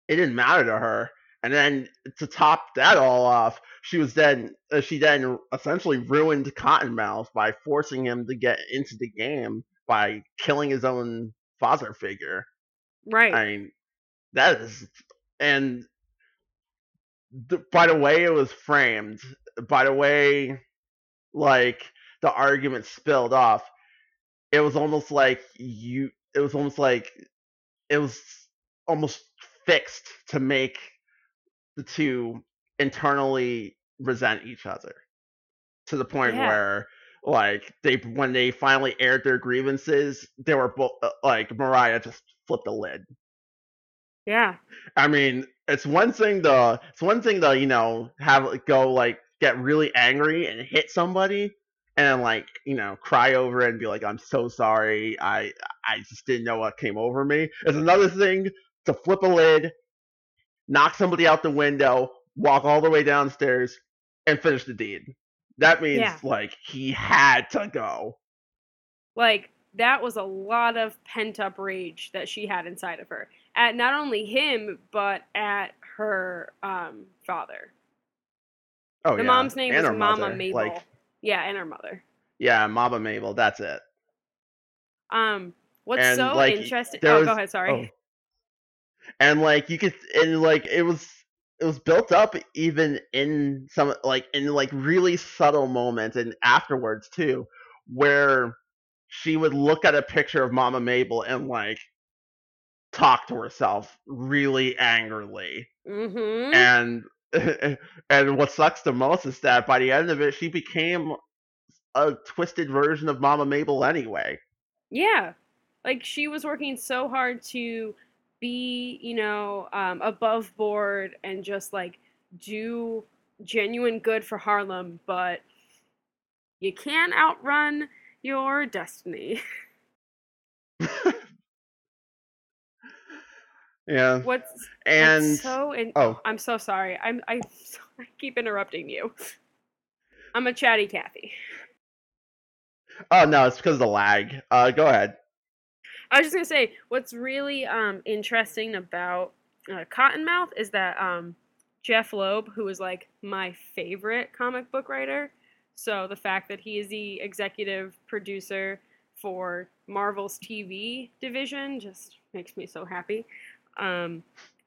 it didn't matter to her and then to top that all off she was then uh, she then essentially ruined Cottonmouth by forcing him to get into the game by killing his own father figure
right.
I mean, that is, and the, by the way it was framed, by the way, like the argument spilled off, it was almost like you, it was almost like it was almost fixed to make the two internally resent each other to the point
Yeah.
where like they when they finally aired their grievances, they were both uh, like Mariah just flipped the lid.
Yeah.
I mean, it's one thing to it's one thing to you know have go like get really angry and hit somebody and like you know cry over it and be like I'm so sorry I I just didn't know what came over me. It's another thing to flip a lid, knock somebody out the window, walk all the way downstairs, and finish the deed. That means
Yeah.
like he had to go.
Like that was a lot of pent up rage that she had inside of her at not only him but at her um, father.
Oh
the
yeah,
mom's name
and her
Mama
mother.
Mabel.
Like
yeah, and her mother.
yeah, Mama Mabel. That's it.
Um, what's
And,
so
like,
interesting? Oh,
was-
go ahead. Sorry.
And like you could, and like it was, it was built up even in some like in like really subtle moments and afterwards too, where she would look at a picture of Mama Mabel and like talk to herself really angrily.
Mm-hmm.
And [laughs] and what sucks the most is that by the end of it, she became a twisted version of Mama Mabel anyway.
Yeah. Like she was working so hard to be, you know, um, above board and just like do genuine good for Harlem, but you can't outrun your destiny. [laughs]
Yeah,
What's
and
what's so in-
oh.
I'm so sorry. I'm I, [laughs] I keep interrupting you. I'm a chatty Kathy.
oh no, it's because of the lag. Uh, go ahead.
I was just gonna say, what's really um, interesting about uh, Cottonmouth is that um, Jeph Loeb, who is like my favorite comic book writer, so the fact that he is the executive producer for Marvel's TV division just makes me so happy. Um,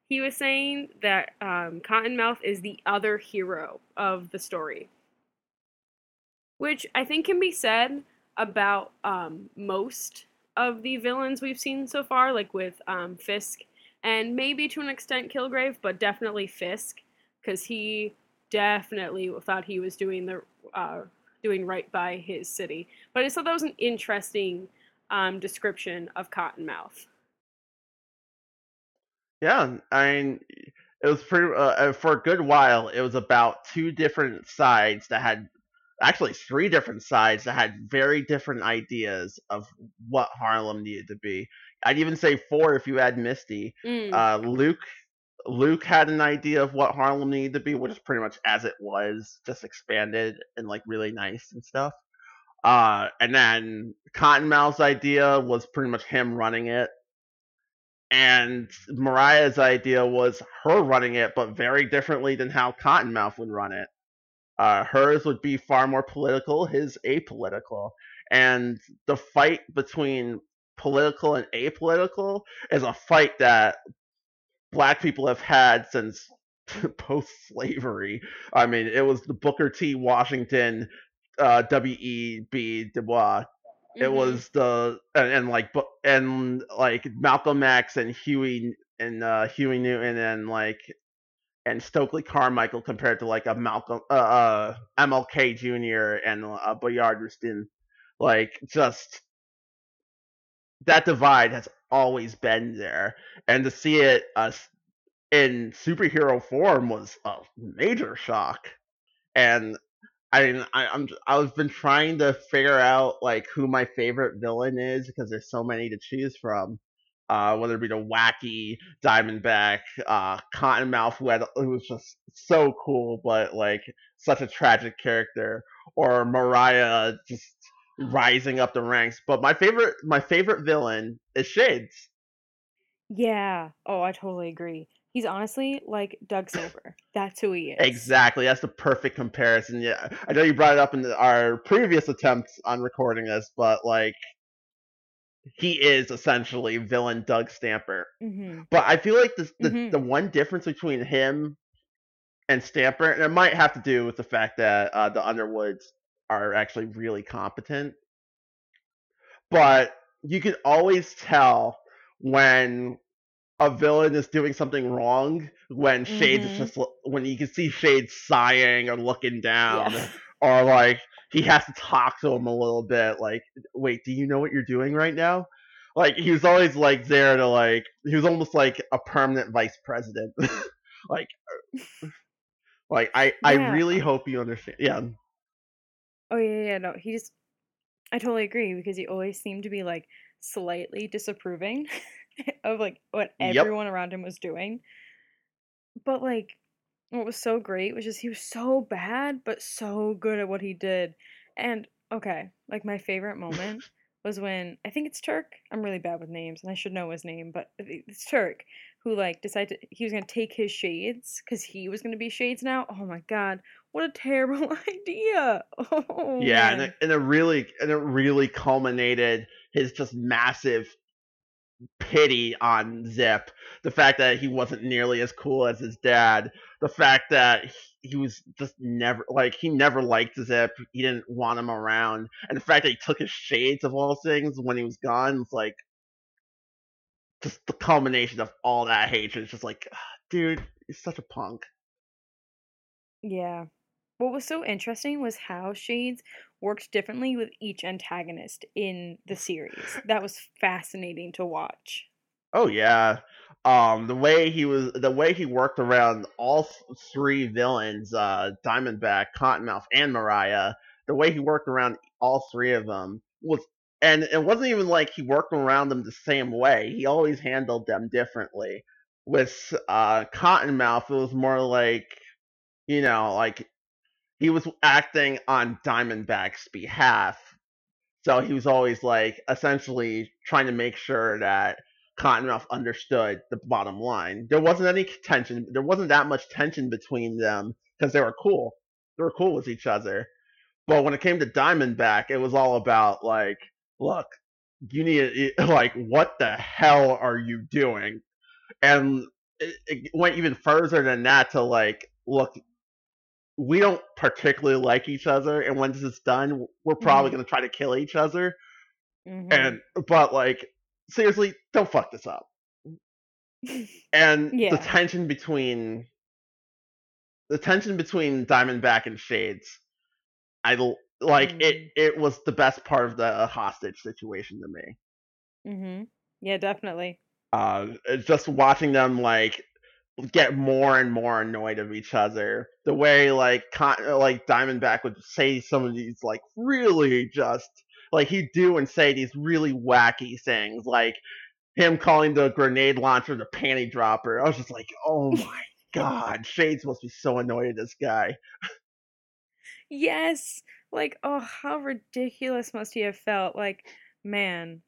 he was saying that um, Cottonmouth is the other hero of the story, which I think can be said about um, most of the villains we've seen so far, like with um, Fisk and maybe to an extent Kilgrave, but definitely Fisk, because he definitely thought he was doing the uh, doing right by his city. But I just thought that was an interesting um, description of Cottonmouth.
Yeah, I mean, it was pretty uh, for a good while. It was about two different sides that had actually three different sides that had very different ideas of what Harlem needed to be. I'd even say four if you add Misty.
Mm.
Uh, Luke Luke had an idea of what Harlem needed to be, which is pretty much as it was, just expanded and like really nice and stuff. Uh, and then Cottonmouth's idea was pretty much him running it. And Mariah's idea was her running it, but very differently than how Cottonmouth would run it. Uh, hers would be far more political, his apolitical. And the fight between political and apolitical is a fight that black people have had since [laughs] post slavery. I mean, it was the Booker T. Washington, uh, W.E.B. Du Bois. It
Mhm.
was the and, and like and like Malcolm X and Huey and uh, Huey Newton and like and Stokely Carmichael compared to like a Malcolm uh, uh MLK Jr. and uh, Bayard Rustin. Like just that divide has always been there, and to see it uh, in superhero form was a major shock. And I mean, I, I'm I've been trying to figure out like who my favorite villain is because there's so many to choose from. Uh, whether it be the wacky Diamondback, uh, Cottonmouth, who, had, who was just so cool, but like such a tragic character, or Mariah just rising up the ranks. But my favorite, my favorite villain is Shades.
Yeah. Oh, I totally agree. He's honestly like Doug Silver. That's who he is.
Exactly, that's the perfect comparison. Yeah, I know you brought it up in the, our previous attempts on recording this, but like, he is essentially villain Doug Stamper.
hmm
But I feel like the the,
Mhm.
the one difference between him and Stamper, and it might have to do with the fact that uh, the Underwoods are actually really competent. But you can always tell when a villain is doing something wrong when Shades is
Mhm.
just when you can see Shades sighing or looking down
Yeah.
or like he has to talk to him a little bit. Like, wait, do you know what you're doing right now? Like he was always like there to like he was almost like a permanent vice president. [laughs] like, uh, like I I really hope you understand. Yeah,
Oh yeah, yeah, no, he just I totally agree because he always seemed to be like slightly disapproving [laughs] of like what
Yep.
everyone around him was doing. But like what was so great was just he was so bad but so good at what he did. And okay, like my favorite moment [laughs] was when I think it's Turk. I'm really bad with names and I should know his name, but it's Turk who like decided he was going to take his shades cuz he was going to be shades now. Oh my god, what a terrible [laughs] idea. Oh
yeah, and it, and it really and it really culminated his just massive pity on Zip. The fact that he wasn't nearly as cool as his dad. The fact that he, was just never like he never liked Zip. He didn't want him around, and the fact that he took his shades of all things when he was gone. It's like just the culmination of all that hatred. It's just like, dude, he's such a punk.
Yeah. What was so interesting was how Shades worked differently with each antagonist in the series. [sighs] That was fascinating to watch.
Oh yeah. Um, the way he was, the way he worked around all three villains, uh, Diamondback, Cottonmouth, and Mariah. The way he worked around all three of them was, and it wasn't even like he worked around them the same way. He always handled them differently. With uh, Cottonmouth, it was more like, you know, like he was acting on Diamondback's behalf. So he was always like essentially trying to make sure that Cottonmouth understood the bottom line. There wasn't any tension. There wasn't that much tension between them because they were cool. They were cool with each other. But when it came to Diamondback, it was all about like, look, you need [laughs] like, what the hell are you doing? And it, it went even further than that to like, look, we don't particularly like each other, and when this is done, we're probably
Mhm.
gonna try to kill each other.
Mhm.
And but like, seriously, don't fuck this up. And [laughs]
Yeah.
the tension between the tension between Diamondback and Shades, I like it.
Mm.
It was the best part of the hostage situation to me.
mhm. Yeah, definitely.
Uh, just watching them like get more and more annoyed of each other. The way like con- like Diamondback would say some of these like really just like he'd do and say these really wacky things, like him calling the grenade launcher the panty dropper. I was just like, oh [laughs] my god, Shades must be so annoyed at this guy.
Yes. Like, oh, how ridiculous must he have felt? Like, man,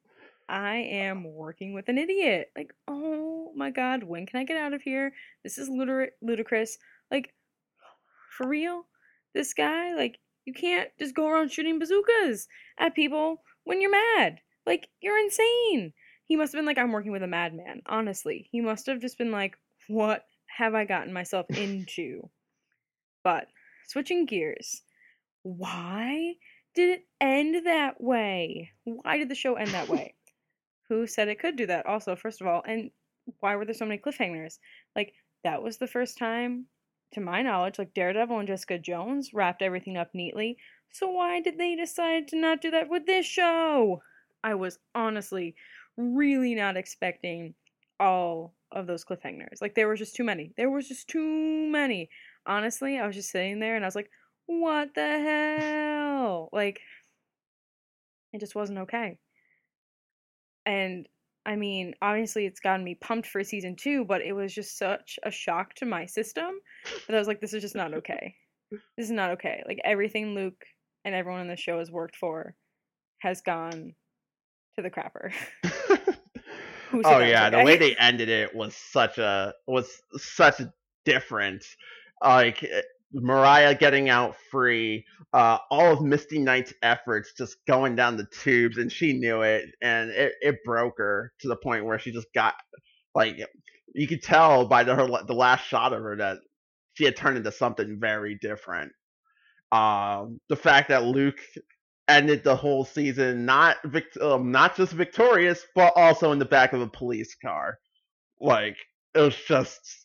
I am working with an idiot. Like, oh my god, when can I get out of here? This is ludir- ludicrous. Like, for real? This guy, like, you can't just go around shooting bazookas at people when you're mad. Like, you're insane. He must have been like, I'm working with a madman. Honestly, he must have just been like, what have I gotten myself [laughs] into? But switching gears, why did it end that way? Why did the show end that way? Who said it could do that? Also, first of all, and why were there so many cliffhangers? Like, that was the first time, to my knowledge, like Daredevil and Jessica Jones wrapped everything up neatly. So why did they decide to not do that with this show? I was honestly really not expecting all of those cliffhangers. Like there was just too many. There was just too many. Honestly, I was just sitting there and I was like, "What the hell?" Like it just wasn't okay. And I mean, obviously it's gotten me pumped for season 2, but it was just such a shock to my system that I was like, this is just not okay. This is not okay. Like everything Luke and everyone in the show has worked for has gone to the crapper. [laughs]
Oh yeah, the way they ended it was such a was such a different. Like Mariah getting out free, uh, all of Misty Knight's efforts just going down the tubes, and she knew it, and it, it broke her to the point where she just got like you could tell by the her, the last shot of her that she had turned into something very different. Um, the fact that Luke ended the whole season not vict- um, not just victorious, but also in the back of a police car. Like it was just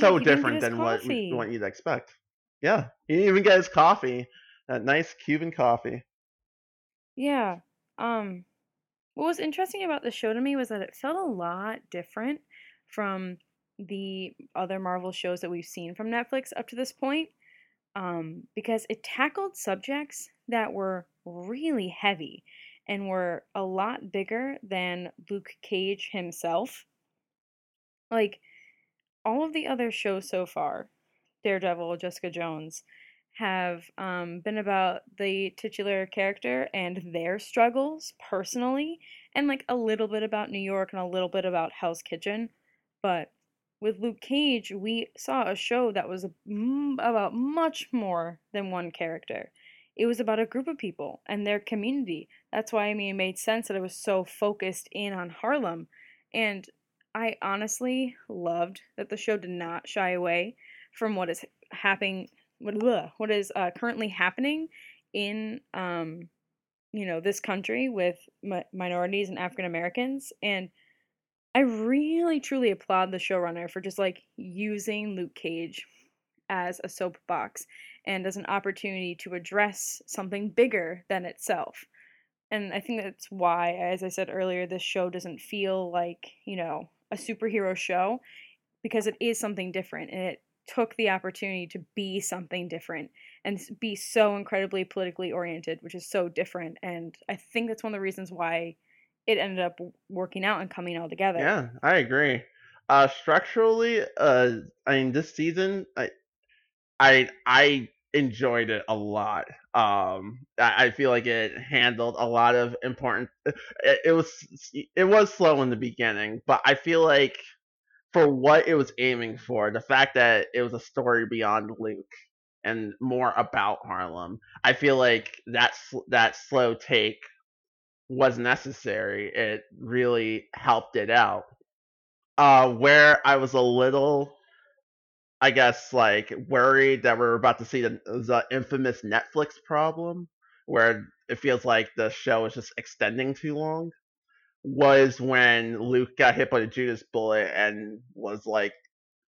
so different than what
coffee.
what you'd expect. Yeah, he didn't even get his coffee. That nice Cuban coffee.
Yeah. Um what was interesting about the show to me was that it felt a lot different from the other Marvel shows that we've seen from Netflix up to this point. Um, because it tackled subjects that were really heavy and were a lot bigger than Luke Cage himself. Like all of the other shows so far, Daredevil, Jessica Jones, have um, been about the titular character and their struggles personally, and like a little bit about New York and a little bit about Hell's Kitchen. But with Luke Cage, we saw a show that was about much more than one character. It was about a group of people and their community. That's why I mean it made sense that it was so focused in on Harlem. And I honestly loved that the show did not shy away from what is happening what, is uh, currently happening in um, you know this country with mi- minorities and African Americans and I really truly applaud the showrunner for just like using Luke Cage as a soapbox and as an opportunity to address something bigger than itself. And I think that's why, as I said earlier, this show doesn't feel like, you know, a superhero show because it is something different and it took the opportunity to be something different and be so incredibly politically oriented, which is so different. And I think that's one of the reasons why it ended up working out and coming all together.
Yeah, I agree. Uh, structurally, uh, I mean, this season, I, I, I enjoyed it a lot. Um, I, I feel like it handled a lot of important. It, it was, it was slow in the beginning, but I feel like for what it was aiming for, the fact that it was a story beyond Luke and more about Harlem, I feel like that that slow take was necessary. It really helped it out. Uh, where I was a little, I guess, like worried that we're about to see the, the infamous Netflix problem, where it feels like the show is just extending too long was when Luke got hit by the Judas bullet and was like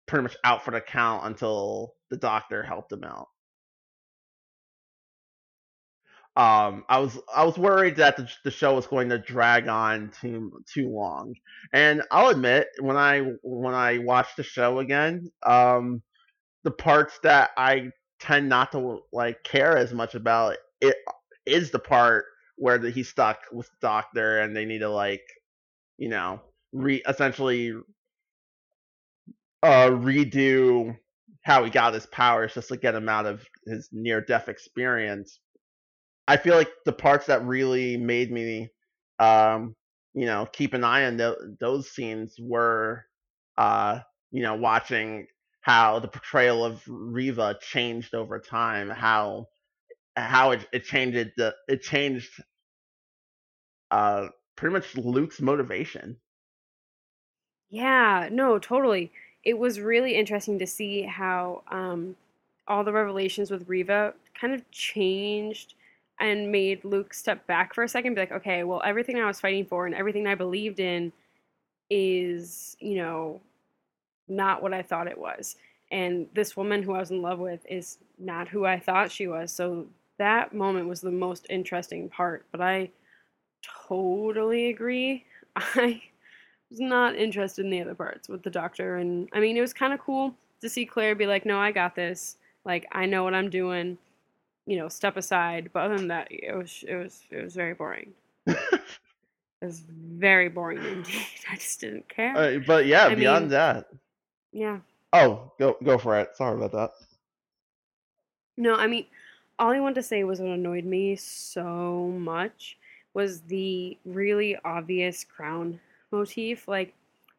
pretty much out for the count until the doctor helped him out. Um, I was I was worried that the, the show was going to drag on too too long, and I'll admit when I when I watched the show again, um, the parts that I tend not to like care as much about it is the part where the, he's stuck with the doctor and they need to like you know re essentially uh redo how he got his powers just to get him out of his near death experience i feel like the parts that really made me um you know keep an eye on th- those scenes were uh you know watching how the portrayal of Reva changed over time, how how it, it changed the it changed uh pretty much Luke's motivation.
Yeah, no, totally. It was really interesting to see how um, all the revelations with Reva kind of changed and made Luke step back for a second, be like, okay, well, everything I was fighting for and everything I believed in is, you know, not what I thought it was. And this woman who I was in love with is not who I thought she was. So that moment was the most interesting part. But I totally agree. [laughs] I was not interested in the other parts with the doctor, and I mean, it was kind of cool to see Claire be like, "No, I got this. Like, I know what I'm doing." You know, step aside. But other than that, it was it was it was very boring. [laughs] it was very boring indeed. [laughs] I just didn't care.
Uh, but yeah, I beyond mean, that.
Yeah.
Oh, go go for it. Sorry about that.
No, I mean, all I wanted to say was what annoyed me so much was the really obvious crown motif. Like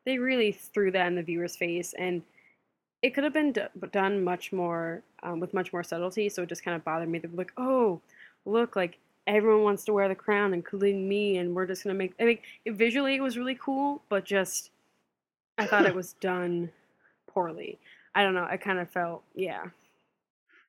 they really threw that in the viewer's face, and it could have been d- done much more um, with much more subtlety. So it just kind of bothered me. They're like, "Oh, look, like everyone wants to wear the crown, including me, and we're just gonna make." I mean, it, visually it was really cool, but just I thought it [laughs] was done poorly. I don't know. I kind of felt, yeah.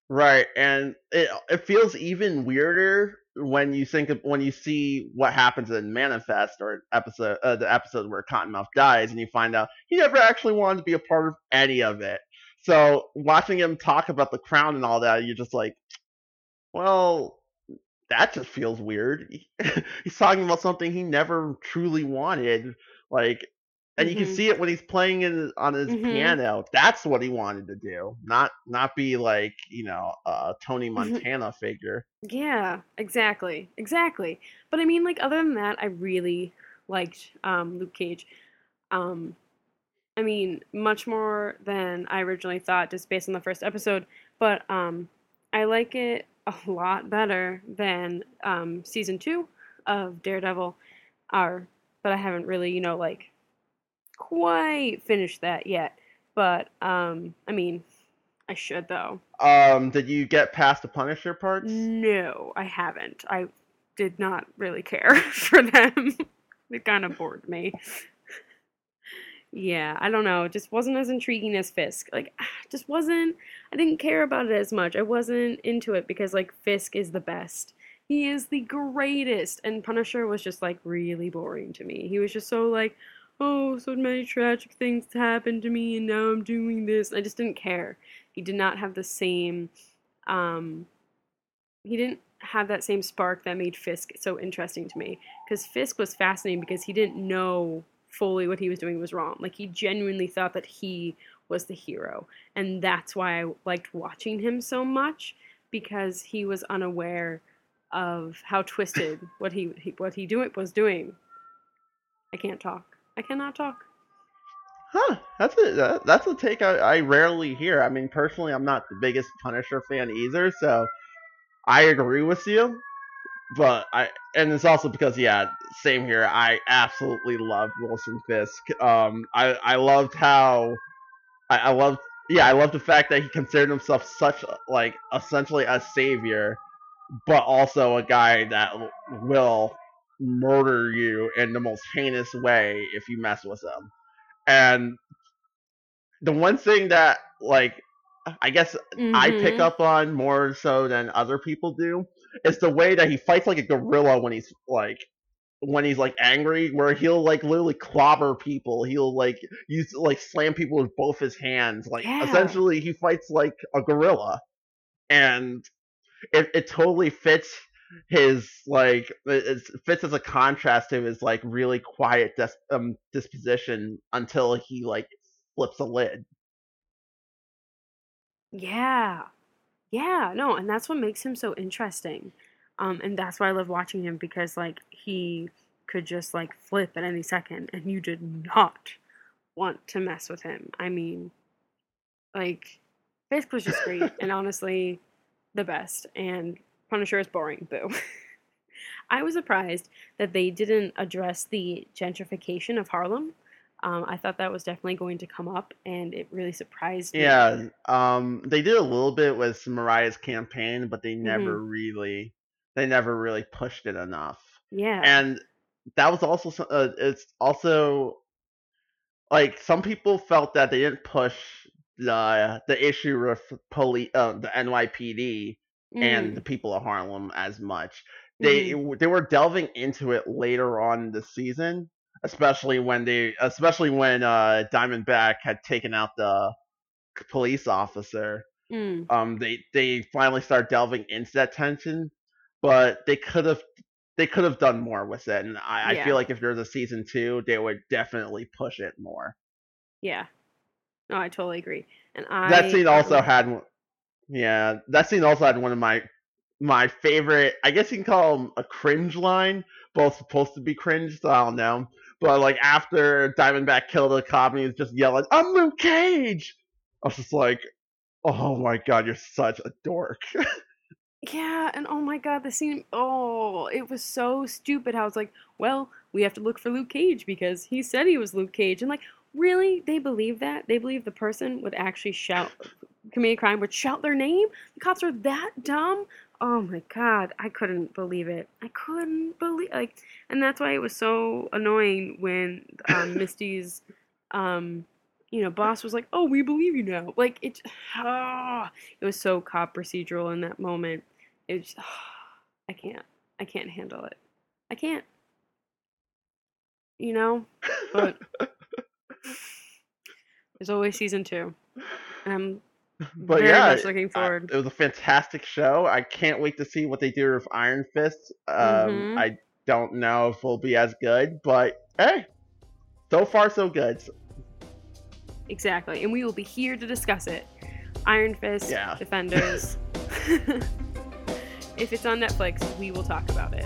Right, and it it feels even weirder when you think of when you see what happens in Manifest or episode uh, the episode where Cottonmouth dies, and you find out he never actually wanted to be a part of any of it. So watching him talk about the crown and all that, you're just like, well, that just feels weird. [laughs] He's talking about something he never truly wanted, like, and you can
Mhm.
see it when he's playing in, on his
Mhm.
piano. That's what he wanted to do, not not be like you know a Tony Montana figure.
Yeah, exactly, exactly. But I mean, like, other than that, I really liked um, Luke Cage. Um, I mean, much more than I originally thought, just based on the first episode. But um, I like it a lot better than um, season two of Daredevil. Or, but I haven't really, you know, like quite finished that yet. But um, I mean, I should though.
Um, did you get past the Punisher parts?
No, I haven't. I did not really care [laughs] for them. they kind of bored me. Yeah, I don't know. It just wasn't as intriguing as Fisk. Like, [sighs] just wasn't. I didn't care about it as much. I wasn't into it because, like, Fisk is the best. He is the greatest. And Punisher was just, like, really boring to me. He was just so, like, oh, so many tragic things happened to me, and now I'm doing this. I just didn't care. He did not have the same. Um, he didn't have that same spark that made Fisk so interesting to me. Because Fisk was fascinating because he didn't know fully what he was doing was wrong. Like he genuinely thought that he was the hero, and that's why I liked watching him so much because he was unaware of how twisted what he, what he doing was doing. I can't talk. I cannot talk.
Huh? That's a that, that's a take I, I rarely hear. I mean, personally, I'm not the biggest Punisher fan either, so I agree with you. But I and it's also because yeah, same here. I absolutely loved Wilson Fisk. Um, I I loved how I, I loved yeah I loved the fact that he considered himself such like essentially a savior, but also a guy that will murder you in the most heinous way if you mess with him. And the one thing that like I guess I pick
Mhm.
up on more so than other people do is the way that he fights like a gorilla when he's like when he's like angry where he'll like literally clobber people he'll like use like slam people with both his hands like
Yeah.
essentially he fights like a gorilla and it, it totally fits his like it, it fits as a contrast to his like really quiet dis- um, disposition until he like flips a lid
Yeah. Yeah, no, and that's what makes him so interesting. Um, and that's why I love watching him because like he could just like flip at any second and you did not want to mess with him. I mean, like Fisk was just great and [laughs] honestly the best and Punisher is boring, boo. [laughs] I was surprised that they didn't address the gentrification of Harlem. Um, I thought that was definitely going to come up, and it really surprised me.
Yeah, um, they did a little bit with Mariah's campaign, but they never
Mm-hmm.
really, they never really pushed it enough.
Yeah.
And that was also, uh, it's also like some people felt that they didn't push the the issue with police, uh, the NYPD and
Mm.
the people of Harlem as much. They
Mhm.
they were delving into it later on in the season, especially when they, especially when uh, Diamondback had taken out the police officer
Mm.
um they they finally start delving into that tension but they could have they could have done more with it and I, I feel like if there's a season two they would definitely push it more
Yeah. No, I totally agree. And I
that scene also had yeah that scene also had one of my my favorite i guess you can call him a cringe line both supposed to be cringe so i don't know but like after diamondback killed the cop and just yelling i'm luke cage i was just like oh my god you're such a dork [laughs]
Yeah, and oh my god, the scene oh, it was so stupid how it's like, well, we have to look for Luke Cage because he said he was Luke Cage. And like, really? They believe that? They believe the person would actually shout commit a crime would shout their name? The cops are that dumb? Oh my god, I couldn't believe it. I couldn't believe like and that's why it was so annoying when um, [coughs] Misty's um you know, boss was like, "Oh, we believe you now." Like it, ah, it was so cop procedural in that moment. It's, just, I can't, I can't handle it. I can't, you know. [laughs] But there's always season two. I'm [laughs]
But
very
yeah,
much looking
I-
forward.
it was a fantastic show. I can't wait to see what they do with Iron Fist. Um,
Mhm.
I don't know if it'll be as good, but hey, so far so good.
Exactly. And we will be here to discuss it. Iron Fist,
Yeah.
Defenders. [laughs] [laughs] if it's on Netflix, we will talk about it.